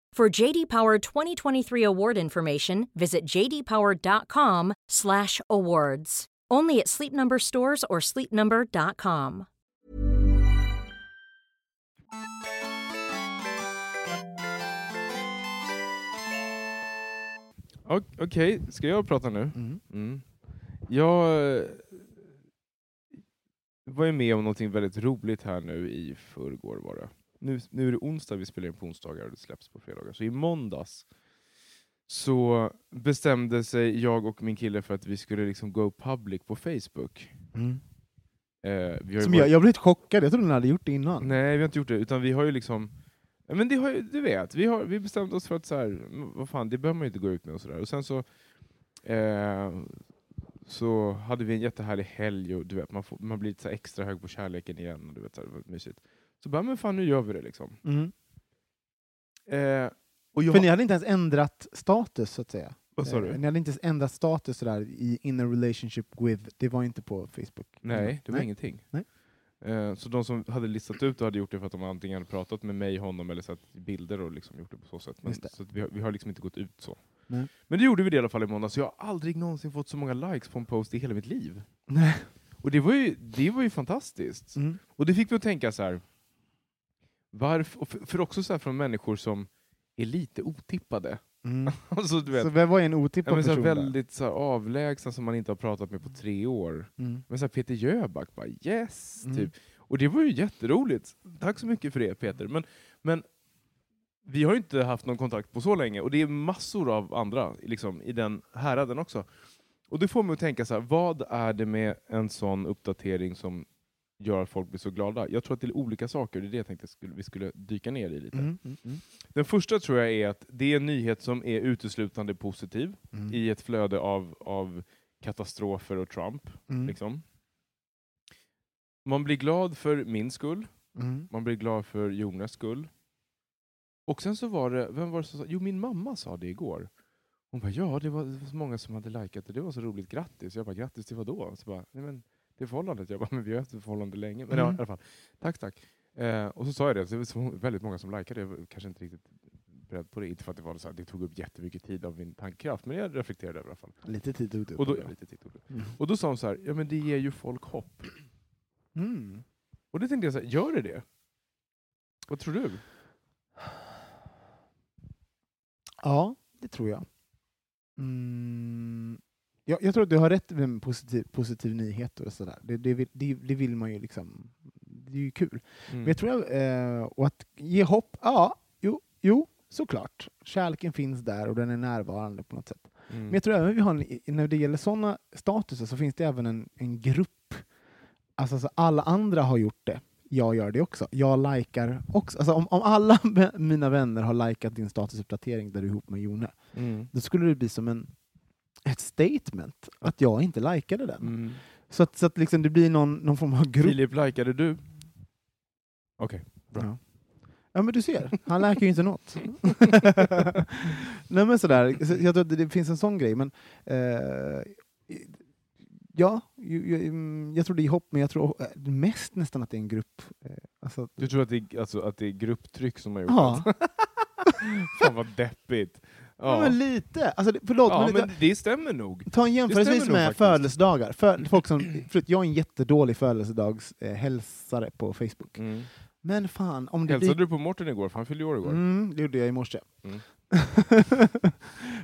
For JD Power 2023 award information, visit jdpower.com/awards. Only at Sleep Number stores or sleepnumber.com. O- Okej, ska jag prata nu? Mm. Mm. Jag eh, var ju med om någonting väldigt roligt här nu i förrgår var det. Nu, nu är det onsdag, vi spelar in på onsdagar och det släpps på fredagar. Så i måndags så bestämde sig jag och min kille för att vi skulle liksom go public på Facebook. Mm. Eh, vi Som varit- jag, jag blev lite chockad, jag trodde ni hade gjort det innan. Nej, vi har inte gjort det, utan vi har ju liksom Men det har ju, du vet, vi har vi bestämt oss för att så här, vad fan, det behöver man ju inte gå ut med och sådär. Och sen så, eh, så hade vi en jättehärlig helg och du vet, man, får, man blir lite så extra hög på kärleken igen. Och du vet, så här, det var mysigt. Så bara, men fan nu gör vi det liksom. Mm. Eh, och jag, För ni hade inte ens ändrat status, så att säga? vad sa Eh, du? Ni hade inte ens ändrat status sådär i in a relationship with, det var inte på Facebook? Nej, det var Nej. ingenting. Nej. Eh, så de som hade listat ut det hade gjort det för att de antingen hade pratat med mig, honom eller sett bilder och liksom gjort det på så sätt. Men, så vi, har, vi har liksom inte gått ut så. Nej. Men det gjorde vi det i alla fall i måndags. Jag har aldrig någonsin fått så många likes på en post i hela mitt liv. Nej. Och det var ju, det var ju fantastiskt. Mm. Och det fick vi att tänka så här. Varför, för, för också så här från människor som är lite otippade. Mm. *laughs* alltså, du vet, Så vem var en otippad ja, men så person? väldigt så här, avlägsna som man inte har pratat med på tre år. Mm. Men så här, Peter Jöback bara yes! Mm. Typ. Och det var ju jätteroligt. Tack så mycket för det Peter. Men, men vi har ju inte haft någon kontakt på så länge och det är massor av andra liksom, i den häraden också. Och det får mig att tänka så här, vad är det med en sån uppdatering som gör att folk blir så glada? Jag tror att det är olika saker, det är det jag tänkte skulle, vi skulle dyka ner i lite. Mm. Mm. Mm. Den första tror jag är att det är en nyhet som är uteslutande positiv Mm. i ett flöde av, av katastrofer och Trump. Mm. Liksom. Man blir glad för min skull, Mm. man blir glad för Jonas skull. Och sen så var det, vem var det som sa, jo min mamma sa det igår. Hon bara, ja det var, det var så många som hade likat det, det var så roligt, grattis. Jag bara, grattis till vad då? Så bara, nej men det förhållandet. Jag bara, men vi har haft ett förhållande länge. Men Mm. i alla fall, tack tack. Eh, och så sa jag det, så det var väldigt många som likade. Jag var kanske inte riktigt beredd på det, inte för att det var så här, det tog upp jättemycket tid av min tankekraft, men jag reflekterade över i alla fall. Lite tid tog det upp. Och då, ja, lite tid tog det. Mm. Och då sa hon så här, ja men det ger ju folk hopp. Mm. Och det tänkte jag så här, gör det det? Vad tror du? Ja, det tror jag. Mm. Jag, jag tror att du har rätt med en positiv, positiv nyheter och sådär. Det, det, vill, det, det vill man ju liksom. Det är ju kul. Mm. Men jag tror, eh, och att ge hopp, ja, jo, jo, såklart. Kärleken finns där och den är närvarande på något sätt. Mm. Men jag tror även vi har, en- när det gäller sådana statuser så finns det även en, en grupp, alltså så alla andra har gjort det jag gör det också. Jag likar också. Alltså, om, om alla *laughs* mina vänner har likat din statusuppdatering där du är ihop med Jone, Mm. då skulle det bli som en, ett statement att jag inte likade den. Mm. Så att, så att liksom det blir någon, någon form av grupp... Filip, likade du? Okej. bra. Ja. ja, men du ser. Han läker ju inte något. *laughs* Nej, men sådär. Så Jag tror att det finns en sån grej, men eh, ja, ju- ju- mm, jag tror det är hopp, men jag tror eh, mest nästan att det är en grupp. Eh, alltså, Du tror att det, är, alltså, att det är grupptryck som har gjort ja, det? *laughs* Fan vad deppigt. Ja. Men lite. Alltså, förlåt, ja men, men det stämmer nog. Ta en jämförelse nog med faktiskt. födelsedagar. För, folk som, förut, jag är en jättedålig födelsedagshälsare eh, på Facebook. Mm. Men fan, om det Hälsade du på Mårten igår? För han fyllde år igår. Mm, det gjorde jag i morse. Mm. *laughs*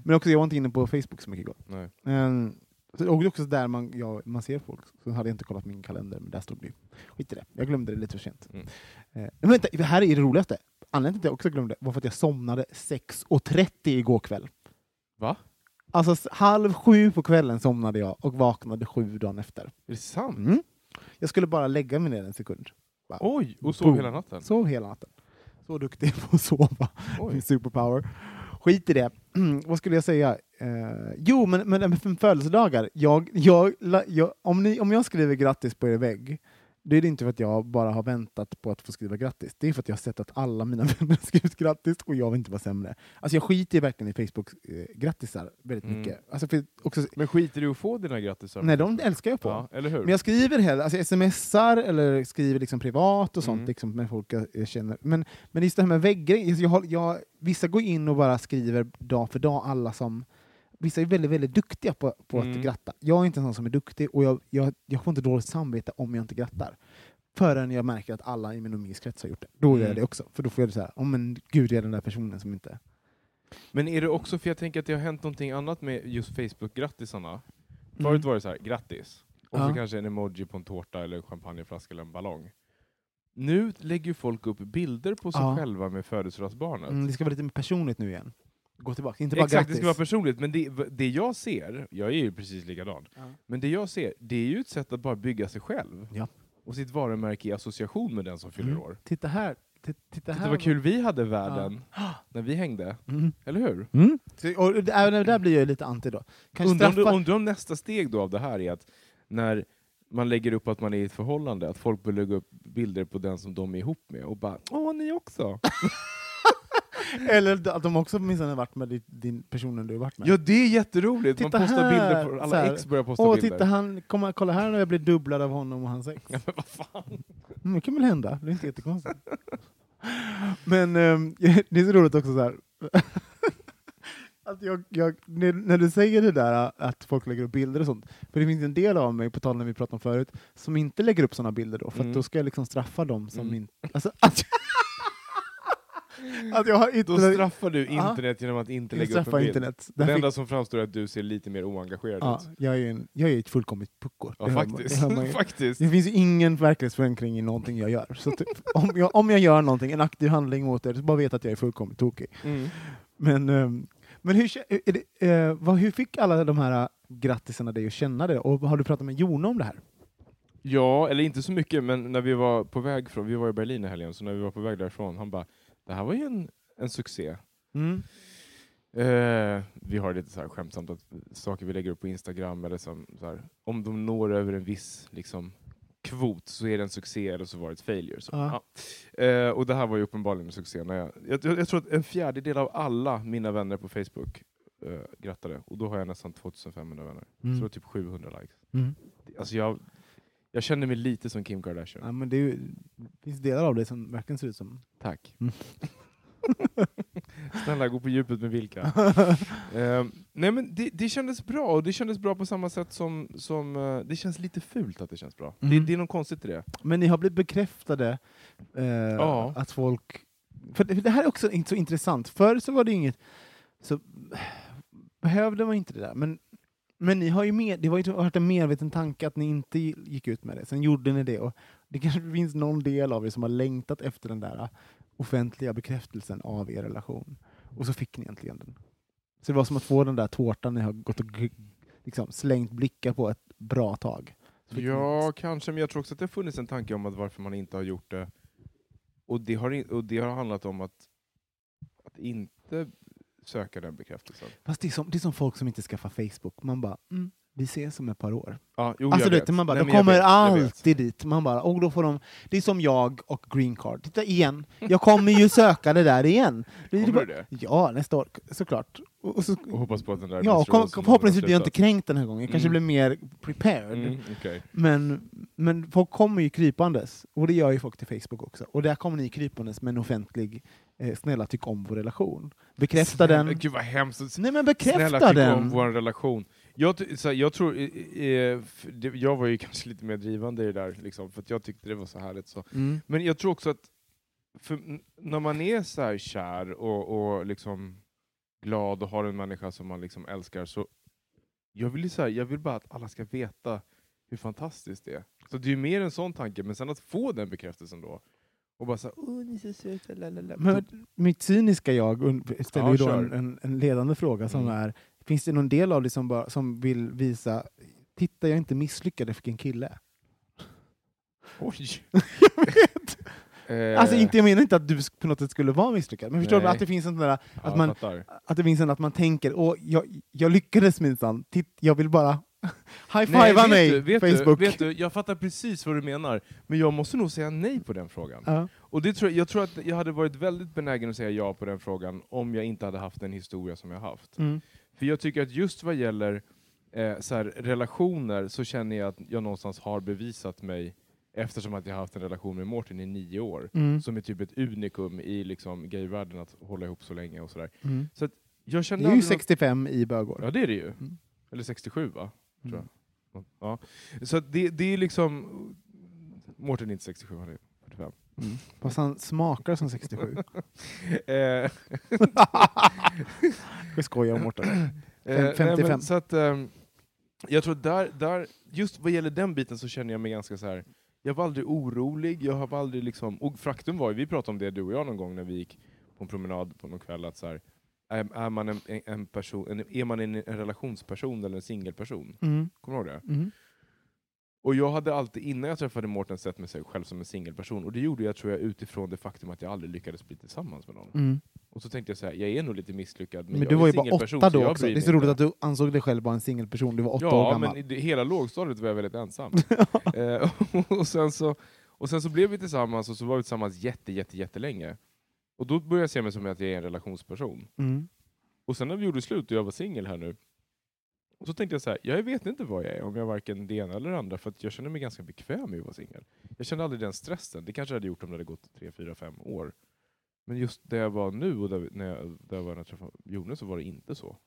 men också, jag var inte inne på Facebook så mycket igår. Nej. Um, och det är också där man, ja, man ser folk. Så hade jag inte kollat min kalender, men där stod det ju. Skit i det. Jag glömde det lite för sent. Mm. Eh, men vänta, det här är det roligaste. Anledningen till att jag också glömde var för att jag somnade 6.30 igår kväll. Va? Alltså halv sju på kvällen somnade jag och vaknade sju dagen efter. Är det sant? Mm. Jag skulle bara lägga mig ner en sekund. Bara, Oj, och sov Boom. hela natten? Sov hela natten. Så duktig på att sova. Oj. *laughs* Superpower. Skit i det. *clears throat* Vad skulle jag säga? Eh, jo, men, men med födelsedagar. Jag, jag, jag, om, ni, om jag skriver grattis på er vägg, det är inte för att jag bara har väntat på att få skriva grattis. Det är för att jag har sett att alla mina *laughs* vänner har skrivit grattis och jag vill inte vara sämre. Alltså jag skiter verkligen i Facebook-grattisar väldigt Mm. mycket. Alltså för också, Men skiter du att få dina grattisar? nej, de älskar jag på. Ja, eller hur? Men jag skriver hellre, alltså jag smsar eller skriver liksom privat och sånt Mm. liksom, med folk jag jag känner. Men, men just det här med väggar, jag, har- jag, vissa går in och bara skriver dag för dag, alla som Vissa är väldigt, väldigt duktiga på, på Mm. att gratta. Jag är inte en sån som är duktig och jag, jag, jag får inte dåligt samvete om jag inte grattar. Förrän jag märker att alla i min umgängeskrets har gjort det. Då gör Mm. jag det också. För då får jag det så här, oh, men gud, jag är den där personen som inte... Men är det också, för jag tänker att det har hänt någonting annat med just Facebook-grattisarna. Förut Mm. var det så här, grattis. Och Ja. så kanske en emoji på en tårta, eller en champagneflaska eller en ballong. Nu lägger folk upp bilder på sig Ja. själva med födelsedagsbarnet. Mm, det ska vara lite mer personligt nu igen. Gå tillbaka, inte bara Exakt, grattis. det ska vara personligt. Men det, det jag ser, jag är ju precis likadan, Ja. men det jag ser, det är ju ett sätt att bara bygga sig själv. Ja. Och sitt varumärke i association med den som fyller Mm. år. Titta här. Titta, titta vad kul vi hade världen *gasps* när vi hängde. Mm. Eller hur? Mm. Och det, även där blir jag lite anti då. Undrar om, straffa... undrar om nästa steg då av det här är att när man lägger upp att man är i ett förhållande, att folk börjar lägga upp bilder på den som de är ihop med och bara ”Åh, ni också?” *laughs* *laughs* Eller att de också har varit med din, din personen du har varit med. Ja, det är jätteroligt! Man Titta postar här, bilder på, alla här. ex börjar posta Åh, bilder. titta han, kom, kolla här när jag blir dubblad av honom och hans ex. Ja, men vad fan? Mm, det kan väl hända, det är inte jättekonstigt. *laughs* Men ehm, *laughs* det är så roligt också så här. att jag, jag, när, du säger det där att folk lägger upp bilder och sånt, för det finns en del av mig, på tal när vi pratade om förut, som inte lägger upp sådana bilder då, för Mm. att då ska jag liksom straffa dem som Mm. inte... Alltså, att, att jag har Då inte... straffar du internet genom att inte lägga upp en bild. internet. Det Där enda fick, som framstår är att du ser lite mer oengagerad ja, ut. jag, är en, jag är ett fullkomligt pucko. Ja, Det man- faktiskt. det man ju. *laughs* faktiskt. Det finns ingen verklighetsförankring i någonting jag gör. Så typ, *laughs* om, jag, om jag gör någonting, en aktiv handling mot er, så bara vet att jag är fullkomligt tokig. Mm. Men, ehm, men hur, det, eh, vad, hur fick alla de här eh, grattisarna dig att känna det? Och har du pratat med Jona om det här? Ja, eller inte så mycket, men när vi var på väg från, vi var i Berlin i helgen, så när vi var på väg därifrån, han bara ”Det här var ju en, en succé”. Eh, vi har lite så här skämtsamt att saker vi lägger upp på Instagram, eller som, så här, om de når över en viss liksom, kvot så är det en succé eller så var det ett failure. Så, Ja. ja. Eh, och det här var ju uppenbarligen en succé. När jag, jag, jag, jag tror att en fjärdedel av alla mina vänner på Facebook eh, grattade, och då har jag nästan 2500 vänner. Så det var typ 700 likes. Mm. Alltså jag, jag känner mig lite som Kim Kardashian. Ja, men det, är ju, det finns delar av det som verkligen ser ut som... Tack. Mm. *laughs* Snälla, gå på djupet med vilka. *laughs* Eh, nej men det, det kändes bra, och det kändes bra på samma sätt som, som eh, det känns lite fult att det känns bra. Det, Mm. det är något konstigt i det. Men ni har blivit bekräftade eh, Ja. att folk... För det, för det här är också inte så intressant. Förr så var det inget... Så behövde man inte det där. Men, men ni har ju med, det var ju varit en medveten tanke att ni inte gick ut med det. Sen gjorde ni det. Och det kanske *laughs* finns någon del av er som har längtat efter den där offentliga bekräftelsen av er relation. Och så fick ni äntligen den. Så det var som att få den där tårtan ni har gått och liksom, slängt blickar på ett bra tag. Ja, kanske, men jag tror också att det har funnits en tanke om att varför man inte har gjort det. Och det har, in, och det har handlat om att, att inte söka den bekräftelsen. Fast det är, som, det är som folk som inte skaffar Facebook. Man bara, mm, vi ses om ett par år. Ja, jo, Alltså vet. man bara, Nej, de kommer vet, alltid dit. Man bara, och då får de, det är som jag och green card. Titta igen, jag kommer ju söka det där igen. Det Kommer bara- du det? Ja, nästa år såklart. Och, och så, Och hoppas på att den där ja, kom, förhoppningsvis blir jag inte kränkt den här gången. Jag kanske Mm. blir mer prepared. Mm, okej. Men, men folk kommer ju krypandes, och det gör ju folk till Facebook också. Och där kommer ni krypandes med en offentlig, eh, snälla tyck om vår relation. Bekräfta Snälla, den. Gud vad hemskt. Nej men Snälla bekräfta tyck om den! vår relation. Jag, så här, jag tror, eh, jag var ju *laughs* kanske lite mer drivande i det där, liksom, för att jag tyckte det var så härligt. Så. Mm. Men jag tror också att när man är så här kär och, och liksom glad och har en människa som man liksom älskar, så jag vill, så här, jag vill bara att alla ska veta hur fantastiskt det är. Så det är mer en sån tanke, men sen att få den bekräftelsen då, och bara så åh ni är så söta, lalala. Men mitt cyniska jag ställer Ja, en, en, en ledande fråga som Mm. är, finns det någon del av dig som, bara, som vill visa, titta jag är inte misslyckad, jag fick en kille? Oj! *laughs* jag vet! Eh, Alltså inte, jag menar inte att du på något sätt skulle vara misslyckad, men förstår du att det finns en där, ja, att jag man, fattar. att det finns en att man tänker, åh, jag, jag lyckades minsann, jag vill bara *laughs* high-fivea mig, vet Facebook. Du, vet du, jag fattar precis vad du menar, men jag måste nog säga nej på den frågan. Ja. Och det tror jag, jag tror att jag hade varit väldigt benägen att säga ja på den frågan om jag inte hade haft den historia som jag haft. Mm. För jag tycker att just vad gäller eh, så här, relationer så känner jag att jag någonstans har bevisat mig eftersom att jag har haft en relation med Mårten i nio år. Mm. Som är typ ett unikum i liksom gayvärlden att hålla ihop så länge och sådär. Mm. Så jag kände Det är ju aldrig något- 65 i bögår. Ja det är det ju. Mm. Eller 67 va? Tror Mm. jag. Ja. Så det, det är liksom... Mårten är inte 67, han är 45. Mm. Fast han smakar som 67. *laughs* Eh, Vi skojar om Mårten. Eh, nej, 55. så att, ehm, jag tror där, där, just vad gäller den biten så känner jag mig ganska så här. jag var aldrig orolig, jag har aldrig liksom, och faktum var ju, vi pratade om det du och jag någon gång när vi gick på en promenad på någon kväll, att så här, är, är man en, en- person, en, är man en, en relationsperson eller en singelperson? Mm. Kommer du ihåg det? Mm. Och jag hade alltid, innan jag träffade Mårten, sett mig själv som en singelperson, och det gjorde jag tror jag utifrån det faktum att jag aldrig lyckades bli tillsammans med någon. Mm. Och så tänkte jag så här, jag är nog lite misslyckad, men, Men, jag du var ju bara åtta då också. Det är så roligt att du ansåg dig själv vara en singelperson. Du var åtta år Ja, gammal. men i hela lågstadiet var jag väldigt ensam. *laughs* eh, *laughs* och, sen så, och sen så blev vi tillsammans, och så var vi tillsammans jätte, jätte, jättelänge. Och då började jag se mig som att jag är en relationsperson. Mm. Och sen när vi gjorde slut och jag var singel här nu, och så tänkte jag så här, jag vet inte vad jag är, om jag är varken det ena eller det andra, för jag känner mig ganska bekväm med att vara singel. Jag kände aldrig den stressen, det kanske jag hade gjort om det hade gått tre, fyra, fem år. Men just där jag var nu, och där, när jag, där jag var när jag träffade Jonas, så var det inte så.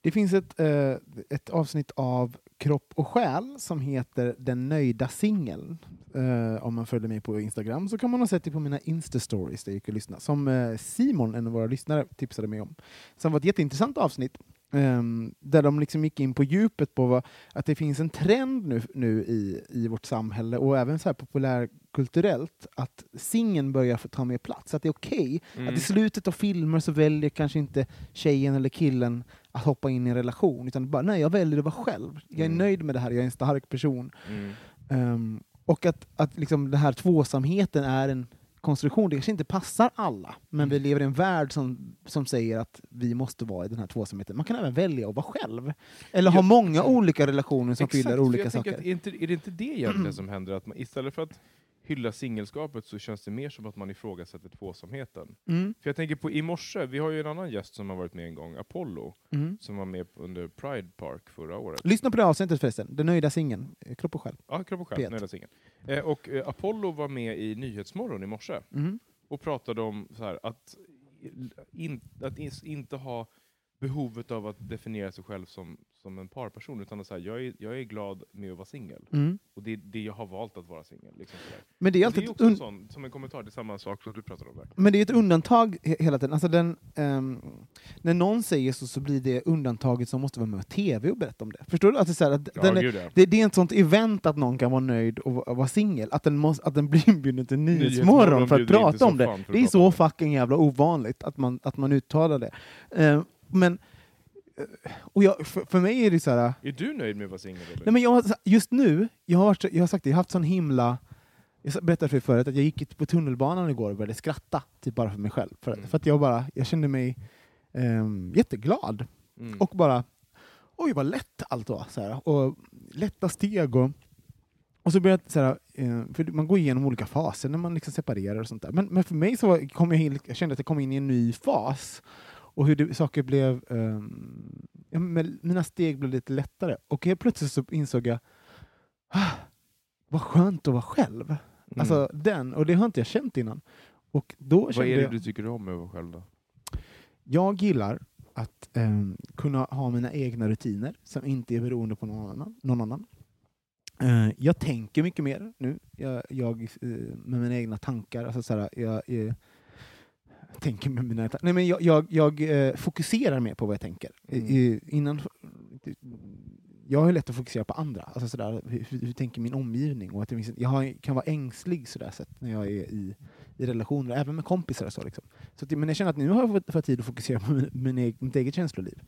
Det finns ett, eh, ett avsnitt av Kropp och själ som heter Den nöjda singeln. Eh, om man följer mig på Instagram så kan man ha sett det på mina Insta-stories där jag kan lyssna. Som eh, Simon, en av våra lyssnare, tipsade mig om. Som var ett jätteintressant avsnitt. ehm, där de liksom gick in på djupet på vad, att det finns en trend nu, nu i, i vårt samhälle och även så här populärkulturellt att singeln börjar få ta mer plats. Att det är okej Mm. att i slutet av filmer så väljer kanske inte tjejen eller killen att hoppa in i en relation, utan bara nej, jag väljer att vara själv. Jag är Mm. nöjd med det här, jag är en stark person. Mm. Ehm, och att, att liksom den här tvåsamheten är en konstruktion, det kanske inte passar alla, men vi Mm. lever i en värld som, som säger att vi måste vara i den här tvåsamheten. Man kan även välja att vara själv. Eller ha många olika relationer som Exakt, fyller olika saker. Att är det inte det egentligen som händer? Att man, istället för att hylla singelskapet så känns det mer som att man ifrågasätter tvåsamheten. Mm, För jag tänker på i morse, vi har ju en annan gäst som har varit med en gång, Apollo, mm. som var med under Pride Park förra året. Lyssna på det avsnittet förresten, Den nöjda singeln, Eh, kropp och själ. Ja, Kropp och själ, nöjda singeln. Eh, och eh, Apollo var med i Nyhetsmorgon i morse Mm. och pratade om så här, att, in, att is- inte ha behovet av att definiera sig själv som, som en parperson, utan att säga jag är, jag är glad med att vara singel. Mm. Och det är det jag har valt att vara singel. Liksom. Men det är alltid det är också en sån, som en kommentar till samma sak som du pratade om där. Men det är ett undantag he- hela tiden. Alltså den, ehm, när någon säger så, så blir det undantaget som måste vara med på TV och berätta om det. Förstår du? Att det, är att Ja, den är, det, det är ett sånt event att någon kan vara nöjd och va- vara singel, att den, måste, att den blir *laughs* inbjuden till Nyhetsmorgon för att prata om det. Det är så fucking jävla ovanligt att man, att man uttalar det. Ehm, men och jag, för, för mig är det så här... Är du nöjd med att vara singel? Nej, men jag, just nu, jag har, jag har sagt det, jag har haft sån himla... Jag berättade för er förut att jag gick på tunnelbanan igår och började skratta, typ bara för mig själv. För, Mm. för att jag bara, jag kände mig ehm, jätteglad. Mm. Och bara, oj vad lätt allt var. Så här, och lätta steg och... Och så började jag, så här, eh, för man går igenom olika faser när man liksom separerar och sånt där. Men, men för mig så var- kom jag, in, jag kände att jag kom in i en ny fas. Och hur det, saker blev... ehm, ja, mina steg blev lite lättare. Och helt plötsligt så insåg jag, ah, vad skönt att vara själv. Mm. Alltså den, och det har inte jag känt innan. Och då Vad kände är det jag, du tycker om med att vara själv då? jag gillar att ehm, kunna ha mina egna rutiner som inte är beroende på någon annan. Någon annan. Eh, jag tänker mycket mer nu, jag, jag, eh, med mina egna tankar. Alltså, såhär, jag, eh, tänker med mina Nej, men jag, jag, jag eh, fokuserar mer på vad jag tänker. Mm. I, innan, jag har lätt att fokusera på andra. Alltså, sådär, hur, hur, hur tänker min omgivning? Och att finns, jag har, kan vara ängslig sådär, sett, när jag är i, i relationer, även med kompisar. Och så, liksom. så att, men jag känner att nu har jag fått, fått tid att fokusera på min, min, egen- mitt eget känsloliv.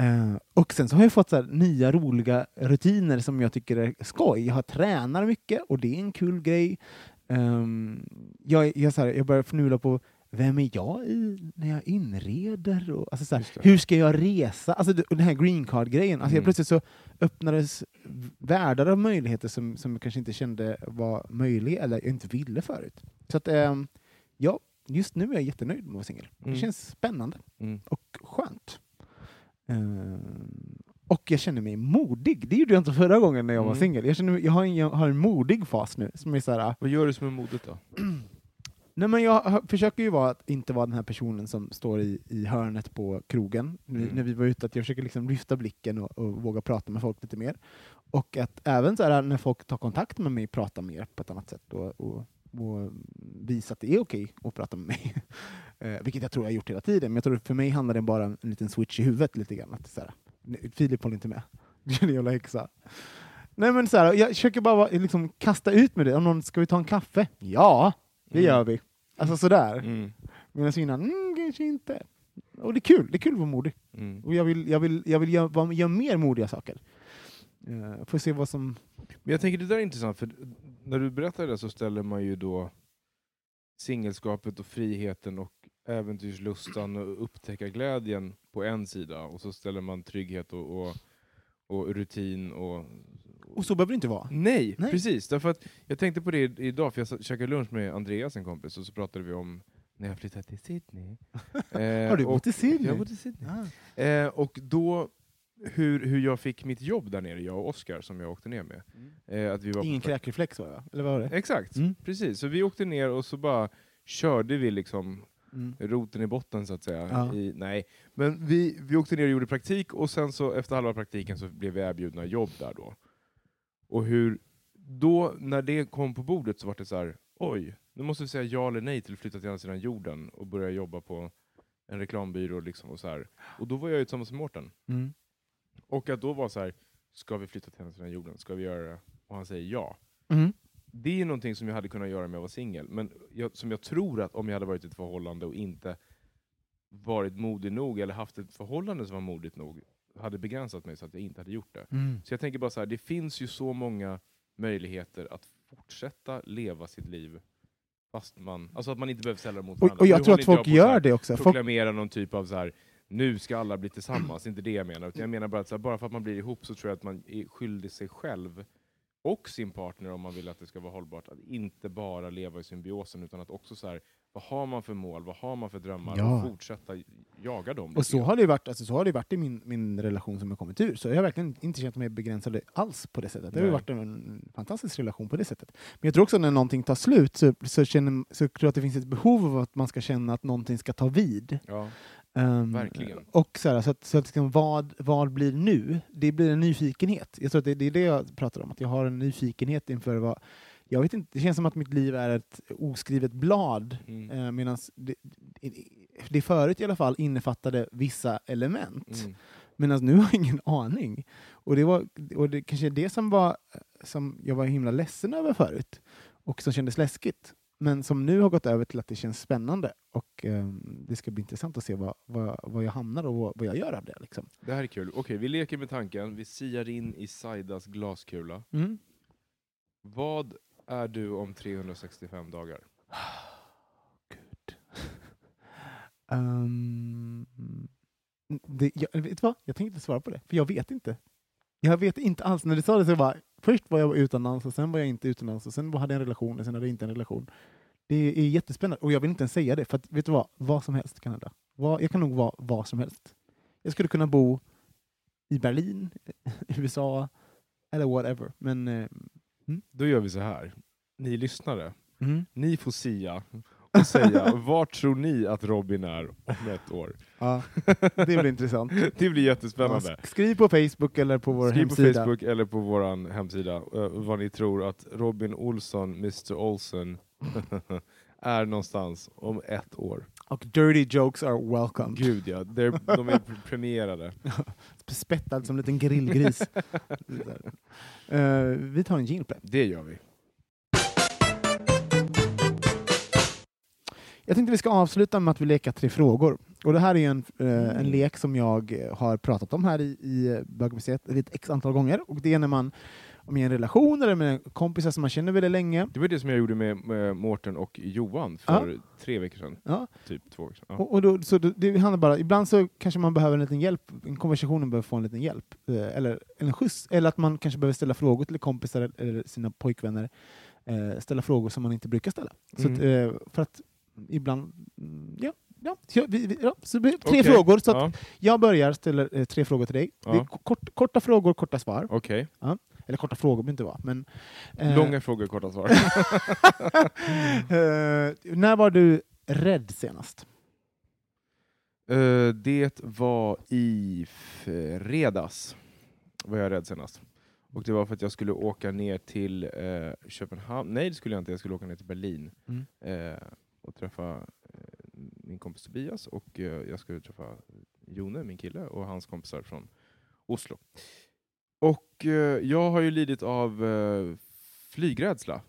Eh, och sen så har jag fått så nya roliga rutiner som jag tycker är skoj. Jag har tränar mycket och det är en kul grej. Ehm, jag, jag, så här, jag börjar fnula på vem är jag i, när jag inreder? Och, alltså så här, Just det. hur ska jag resa? Alltså och den här green card-grejen. Alltså Mm. plötsligt så öppnades världar av möjligheter som, som jag kanske inte kände var möjliga eller jag inte ville förut. Så att, ehm, ja, just nu är jag jättenöjd med att vara singel. Mm. Det känns spännande Mm. och skönt. Ehm, och jag känner mig modig. Det gjorde jag inte förra gången när jag var Mm. singel. Jag, känner mig- jag, har en, jag har en modig fas nu. Som är så här, Vad gör du som är modigt då? *clears throat* nej men jag försöker ju vara att inte vara den här personen som står i, i hörnet på krogen Mm. när vi var ute. Att jag försöker liksom lyfta blicken och, och våga prata med folk lite mer. Och att även så här, när folk tar kontakt med mig prata mer på ett annat sätt. Och, och, och visa att det är okej att prata med mig. *laughs* Eh, vilket jag tror jag har gjort hela tiden. Men jag tror för mig handlar det bara om en liten switch i huvudet. lite grann. Att så här, "Nej, Filip håller inte med. *laughs* Du är en jävla häxa. Nej, men så här, jag försöker bara liksom, kasta ut med det. Om någon, ska vi ta en kaffe? Ja, det Mm. gör vi. Alltså sådär. Mm. Medan innan, mm, kanske inte. Och det är kul, det är kul att vara modig. Mm. Och jag vill, jag vill, jag vill göra, göra mer modiga saker. Uh, får se vad som... Men jag tänker det där är intressant, för när du berättar det så ställer man ju då singelskapet och friheten och äventyrslustan och upptäckarglädjen på en sida och så ställer man trygghet och, och, och rutin och... Och så behöver det inte vara. Nej, Nej. precis. Därför att jag tänkte på det idag, för jag käkade lunch med Andreas, en kompis, och så pratade vi om när jag flyttade till Sydney. Eh, *laughs* Har du och- bott i Sydney? Jag har bott i Sydney. Ah. Eh, och då, hur, hur jag fick mitt jobb där nere, jag och Oskar som jag åkte ner med. Eh, att vi var Ingen kräkreflex var jag, eller vad var det? Exakt, Mm. precis. Så vi åkte ner och så bara körde vi liksom Mm. roten i botten så att säga. Ja. I, nej, men vi, vi åkte ner och gjorde praktik och sen så efter halva praktiken så blev vi erbjudna jobb där då. Och hur, då när det kom på bordet så var det så här, oj, nu måste vi säga ja eller nej till att flytta till andra sidan jorden och börja jobba på en reklambyrå liksom och så här. Och då var jag ju tillsammans med Mårten. Mm. Och att då var så här, ska vi flytta till andra sidan jorden? Ska vi göra det? Och han säger ja. Mm. Det är någonting som jag hade kunnat göra om jag var singel, men jag, som jag tror att om jag hade varit i ett förhållande och inte varit modig nog, eller haft ett förhållande som var modigt nog, hade begränsat mig så att jag inte hade gjort det. Mm. Så jag tänker bara så här, det finns ju så många möjligheter att fortsätta leva sitt liv fast man, alltså att man inte behöver ställa det mot varandra. och jag Nu tror att folk här gör det också. Folk, proklamera någon typ av så här nu ska alla bli tillsammans, inte det jag menar. Utan jag menar bara att här, bara för att man blir ihop så tror jag att man är skyldig sig själv och sin partner om man vill att det ska vara hållbart, att inte bara leva i symbiosen utan att också så här, vad har man för mål, vad har man för drömmar Ja. och fortsätta jaga dem. och så har det varit, alltså, så har det varit i min, min relation som jag kommit ur. Så jag har verkligen inte känt mig begränsad alls på det sättet. Det har varit en fantastisk relation på det sättet. Men jag tror också när någonting tar slut så, så, känner, så tror jag att det finns ett behov av att man ska känna att någonting ska ta vid. ja. Ehm, Verkligen. Och så, här, så att, så att liksom, vad, vad blir nu? Det blir en nyfikenhet. Jag tror att det, det är det jag pratar om, att jag har en nyfikenhet inför vad... Jag vet inte, det känns som att mitt liv är ett oskrivet blad, Mm. eh, medan det, det, förut i alla fall innefattade vissa element. Mm. Medan nu har jag ingen aning. Och det, var, och det kanske är det som, var, som jag var himla ledsen över förut, och som kändes läskigt. men som nu har gått över till att det känns spännande. Och eh, det ska bli intressant att se vad, vad, vad jag hamnar och vad, vad jag gör av det. Liksom. Det här är kul. Okej, vi leker med tanken. Vi siar in i Saidas glaskula. Mm. Vad är du om 365 dagar? *sighs* Gud. um, det, jag, vet du vad? Jag tänkte inte svara på det, för jag vet inte. Jag vet inte alls. När du sa det så var först var jag utomlands och sen var jag inte utomlands och sen hade jag en relation och sen hade jag inte en relation. Det är jättespännande och jag vill inte ens säga det, för att, vet du vad? Vad som helst kan hända. Vad, jag kan nog vara vad som helst. Jag skulle kunna bo i Berlin, *laughs* USA eller whatever. Men ehm, eh, Då gör vi så här. Ni lyssnare, mm. ni får sia och säga *laughs* vart tror ni att Robin är om ett år? ja, det blir intressant. *laughs* Det blir Ja, jättespännande. sk- skriv på Facebook eller på vår Skriv på hemsida. Facebook eller på vår hemsida eh, vad ni tror att Robin Olsson, Mr Olsen, *laughs* är någonstans om ett år. Och dirty jokes are welcome. Gud ja, They're, de är pre- premierade. *laughs* Spettad som en liten grillgris. *laughs* Eh, vi tar en jingle det. Gör vi. Jag tänkte vi ska avsluta med att vi leker tre frågor. Och det här är en, eh, en lek som jag har pratat om här i, i Bögmuseet ett x antal gånger. Och det är när man om i en relation eller med kompisar som man känner väldigt länge. Det var det som jag gjorde med, med Mårten och Johan för tre veckor sedan. Ja. Typ två veckor sedan. Ja. Och, och då, så det, handlar bara, ibland så kanske man behöver en liten hjälp, en konversationen behöver få en liten hjälp, eh, eller en skjuts, eller att man kanske behöver ställa frågor till kompisar eller sina pojkvänner, eh, ställa frågor som man inte brukar ställa. Så att, Mm. eh, för att ibland, mm, ja, ja, så, vi, ja, så tre Okej. frågor. Så Ja, jag börjar ställa eh, tre frågor till dig. Det är Ja. kort, korta frågor, korta svar. Okej. Eller korta frågor behöver inte vara. Men, eh, Långa frågor, korta svar. *laughs* eh, när var du rädd senast? Eh, det var i fredags, var jag rädd senast. Och det var för att jag skulle åka ner till eh, Köpenhamn. Nej, det skulle jag inte. Jag skulle åka ner till Berlin Mm. eh, och träffa eh, min kompis Tobias och jag skulle träffa Jone, min kille, och hans kompisar från Oslo. Och eh, jag har ju lidit av eh, flygrädsla.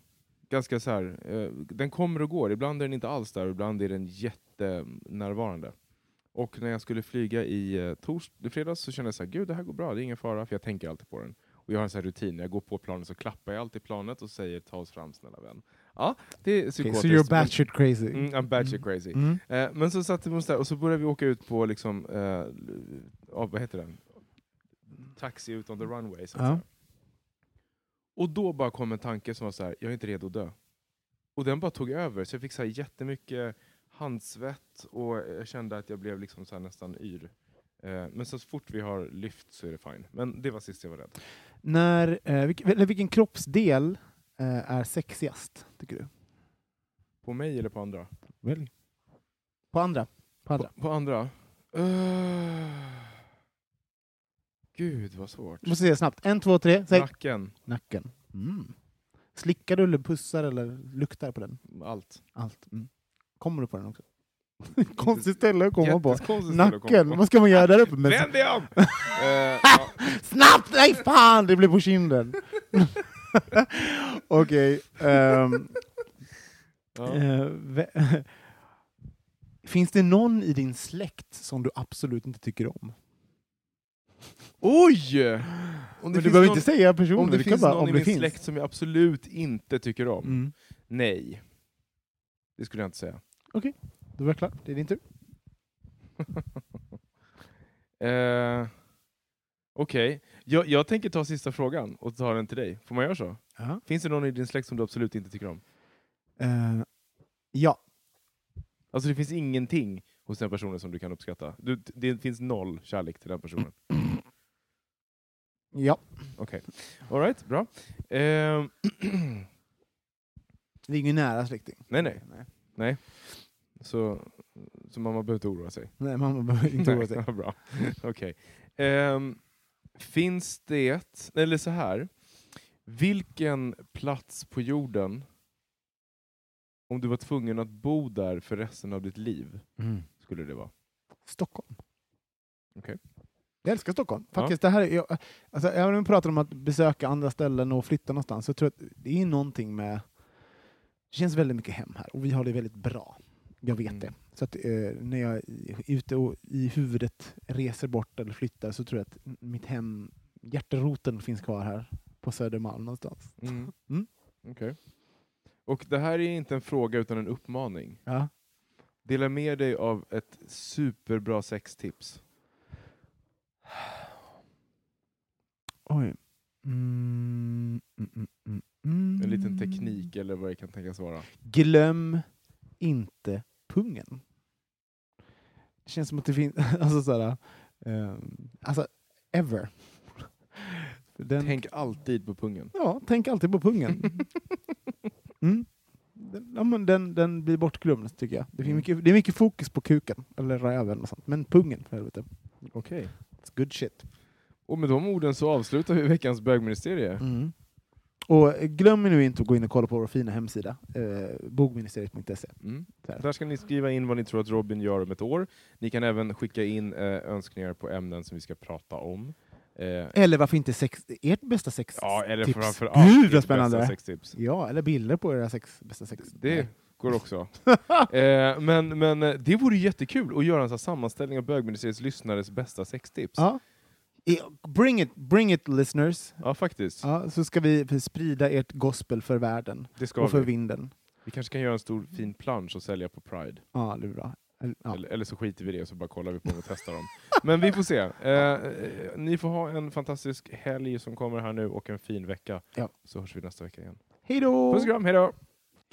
Ganska så här, eh, den kommer och går. Ibland är den inte alls där, ibland är den jättenärvarande. Och när jag skulle flyga i tors i fredags så kände jag så här, gud det här går bra, det är ingen fara, för jag tänker alltid på den. Och jag har en sån rutin, när jag går på planet så klappar jag alltid planet och säger ta oss fram snälla vän. Ja, det är Okay, psykotiskt. so you're batshit crazy. Mm, I'm batshit crazy. Mm. Eh, men så satte vi oss där och så började vi åka ut på liksom, eh, vad heter den? Taxi ut on the runway. Så att Ja. säga. Och då bara kom en tanke som var så här, jag är inte redo att dö. Och den bara tog över, så jag fick så här jättemycket handsvett och jag kände att jag blev liksom så här nästan yr. Eh, men så fort vi har lyft så är det fine. Men det var sist jag var rädd. När, eh, vilken, eller vilken kroppsdel eh, är sexigast, tycker du? På mig eller på andra? Välj. På andra. På andra. På, på andra? Uh, gud vad svårt. Du måste säga snabbt. En, två, tre. Säg. Nacken. Nacken. Mm. Slickar du eller pussar eller luktar på den? Allt. Allt. Mm. Kommer du på den också? Konstigt ställe att komma på. Komma Nacken, på. vad ska man göra där uppe? Med Vänd dig om! *laughs* Eh. Snabbt! Nej fan, det blir på kinden. *laughs* Okej. ehm, Ja. ve- *laughs* Finns det någon i din släkt som du absolut inte tycker om? Oj! Om Men det du finns behöver någon, inte säga personer, om det kan finns bara, någon om i det min finns. släkt som jag absolut inte tycker om? Mm. Nej. Det skulle jag inte säga. Då var jag klar, det är din tur. *laughs* Eh, Okej, jag, jag tänker ta sista frågan och ta den till dig. Får man göra så? Ja. Finns det någon i din släkt som du absolut inte tycker om? Eh, ja. Alltså det finns ingenting hos den personen som du kan uppskatta? Du, det finns noll kärlek till den personen? *clears throat* Ja. Okej. All right, bra. Eh, *clears throat* Det är ingen nära släkting. nej, nej. Nej, nej. Så, så mamma behöver inte oroa sig? Nej mamma behöver inte oroa sig. *laughs* Nej, bra. *laughs* Okej. Ehm, finns det, eller så här. Vilken plats på jorden, om du var tvungen att bo där för resten av ditt liv, skulle det vara? Stockholm. Okej. Jag älskar Stockholm. Ja. Faktiskt, det här är, jag, alltså, även om vi pratar om att besöka andra ställen och flytta någonstans, så tror jag att det är någonting med Det känns väldigt mycket hem här och vi har det väldigt bra. Jag vet Mm. det. Så att, eh, när jag är ute och i huvudet reser bort eller flyttar så tror jag att mitt hem, hjärteroten finns kvar här på Södermalm någonstans. Mm. *laughs* Mm. Okej. Och det här är inte en fråga utan en uppmaning. Ja. Dela med dig av ett superbra sextips. Oj. Mm, mm, mm, mm, mm. En liten teknik eller vad det kan tänkas vara. Glöm inte pungen. Det känns som att det finns, *laughs* alltså såhär, um, alltså ever. *laughs* Den, Tänk alltid på pungen. Ja, tänk alltid på pungen. *laughs* Mm. Den, ja, men den, den blir bortglömd tycker jag. Det, finns Mm. mycket, det är mycket fokus på kuken, eller röven och sånt. Men pungen, för helvete. Okej. It's good shit. Och med de orden så avslutar vi veckans bögministerie. Mm. Och glöm nu inte att gå in och kolla på vår fina hemsida, eh, bogministeriet.se. Mm. Där ska ni skriva in vad ni tror att Robin gör om ett år. Ni kan även skicka in eh, önskningar på ämnen som vi ska prata om. Eh, Eller varför inte sex, ert bästa sex ja, eller framför Gud, allt vad ditt bästa spännande. sextips. Ja, eller bilder på era sex, bästa sex. Det går också. *laughs* eh, men, men eh, det vore jättekul att göra en sån sammanställning av bögministeriets lyssnares bästa sextips. Ja. Bring it, bring it listeners. Ja, faktiskt. Ja, så ska vi sprida ert gospel för världen och för vi. vinden. Vi kanske kan göra en stor fin plansch och sälja på Pride. Ja, det är bra. Eller- Ja. Eller, eller så skiter vi i det och så bara kollar vi på och testar dem. *laughs* Men vi får se. Eh, eh, ni får ha en fantastisk helg som kommer här nu och en fin vecka. Ja. Så hörs vi nästa vecka igen. Hej då! Puss och kram, hejdå! Bögministeriet,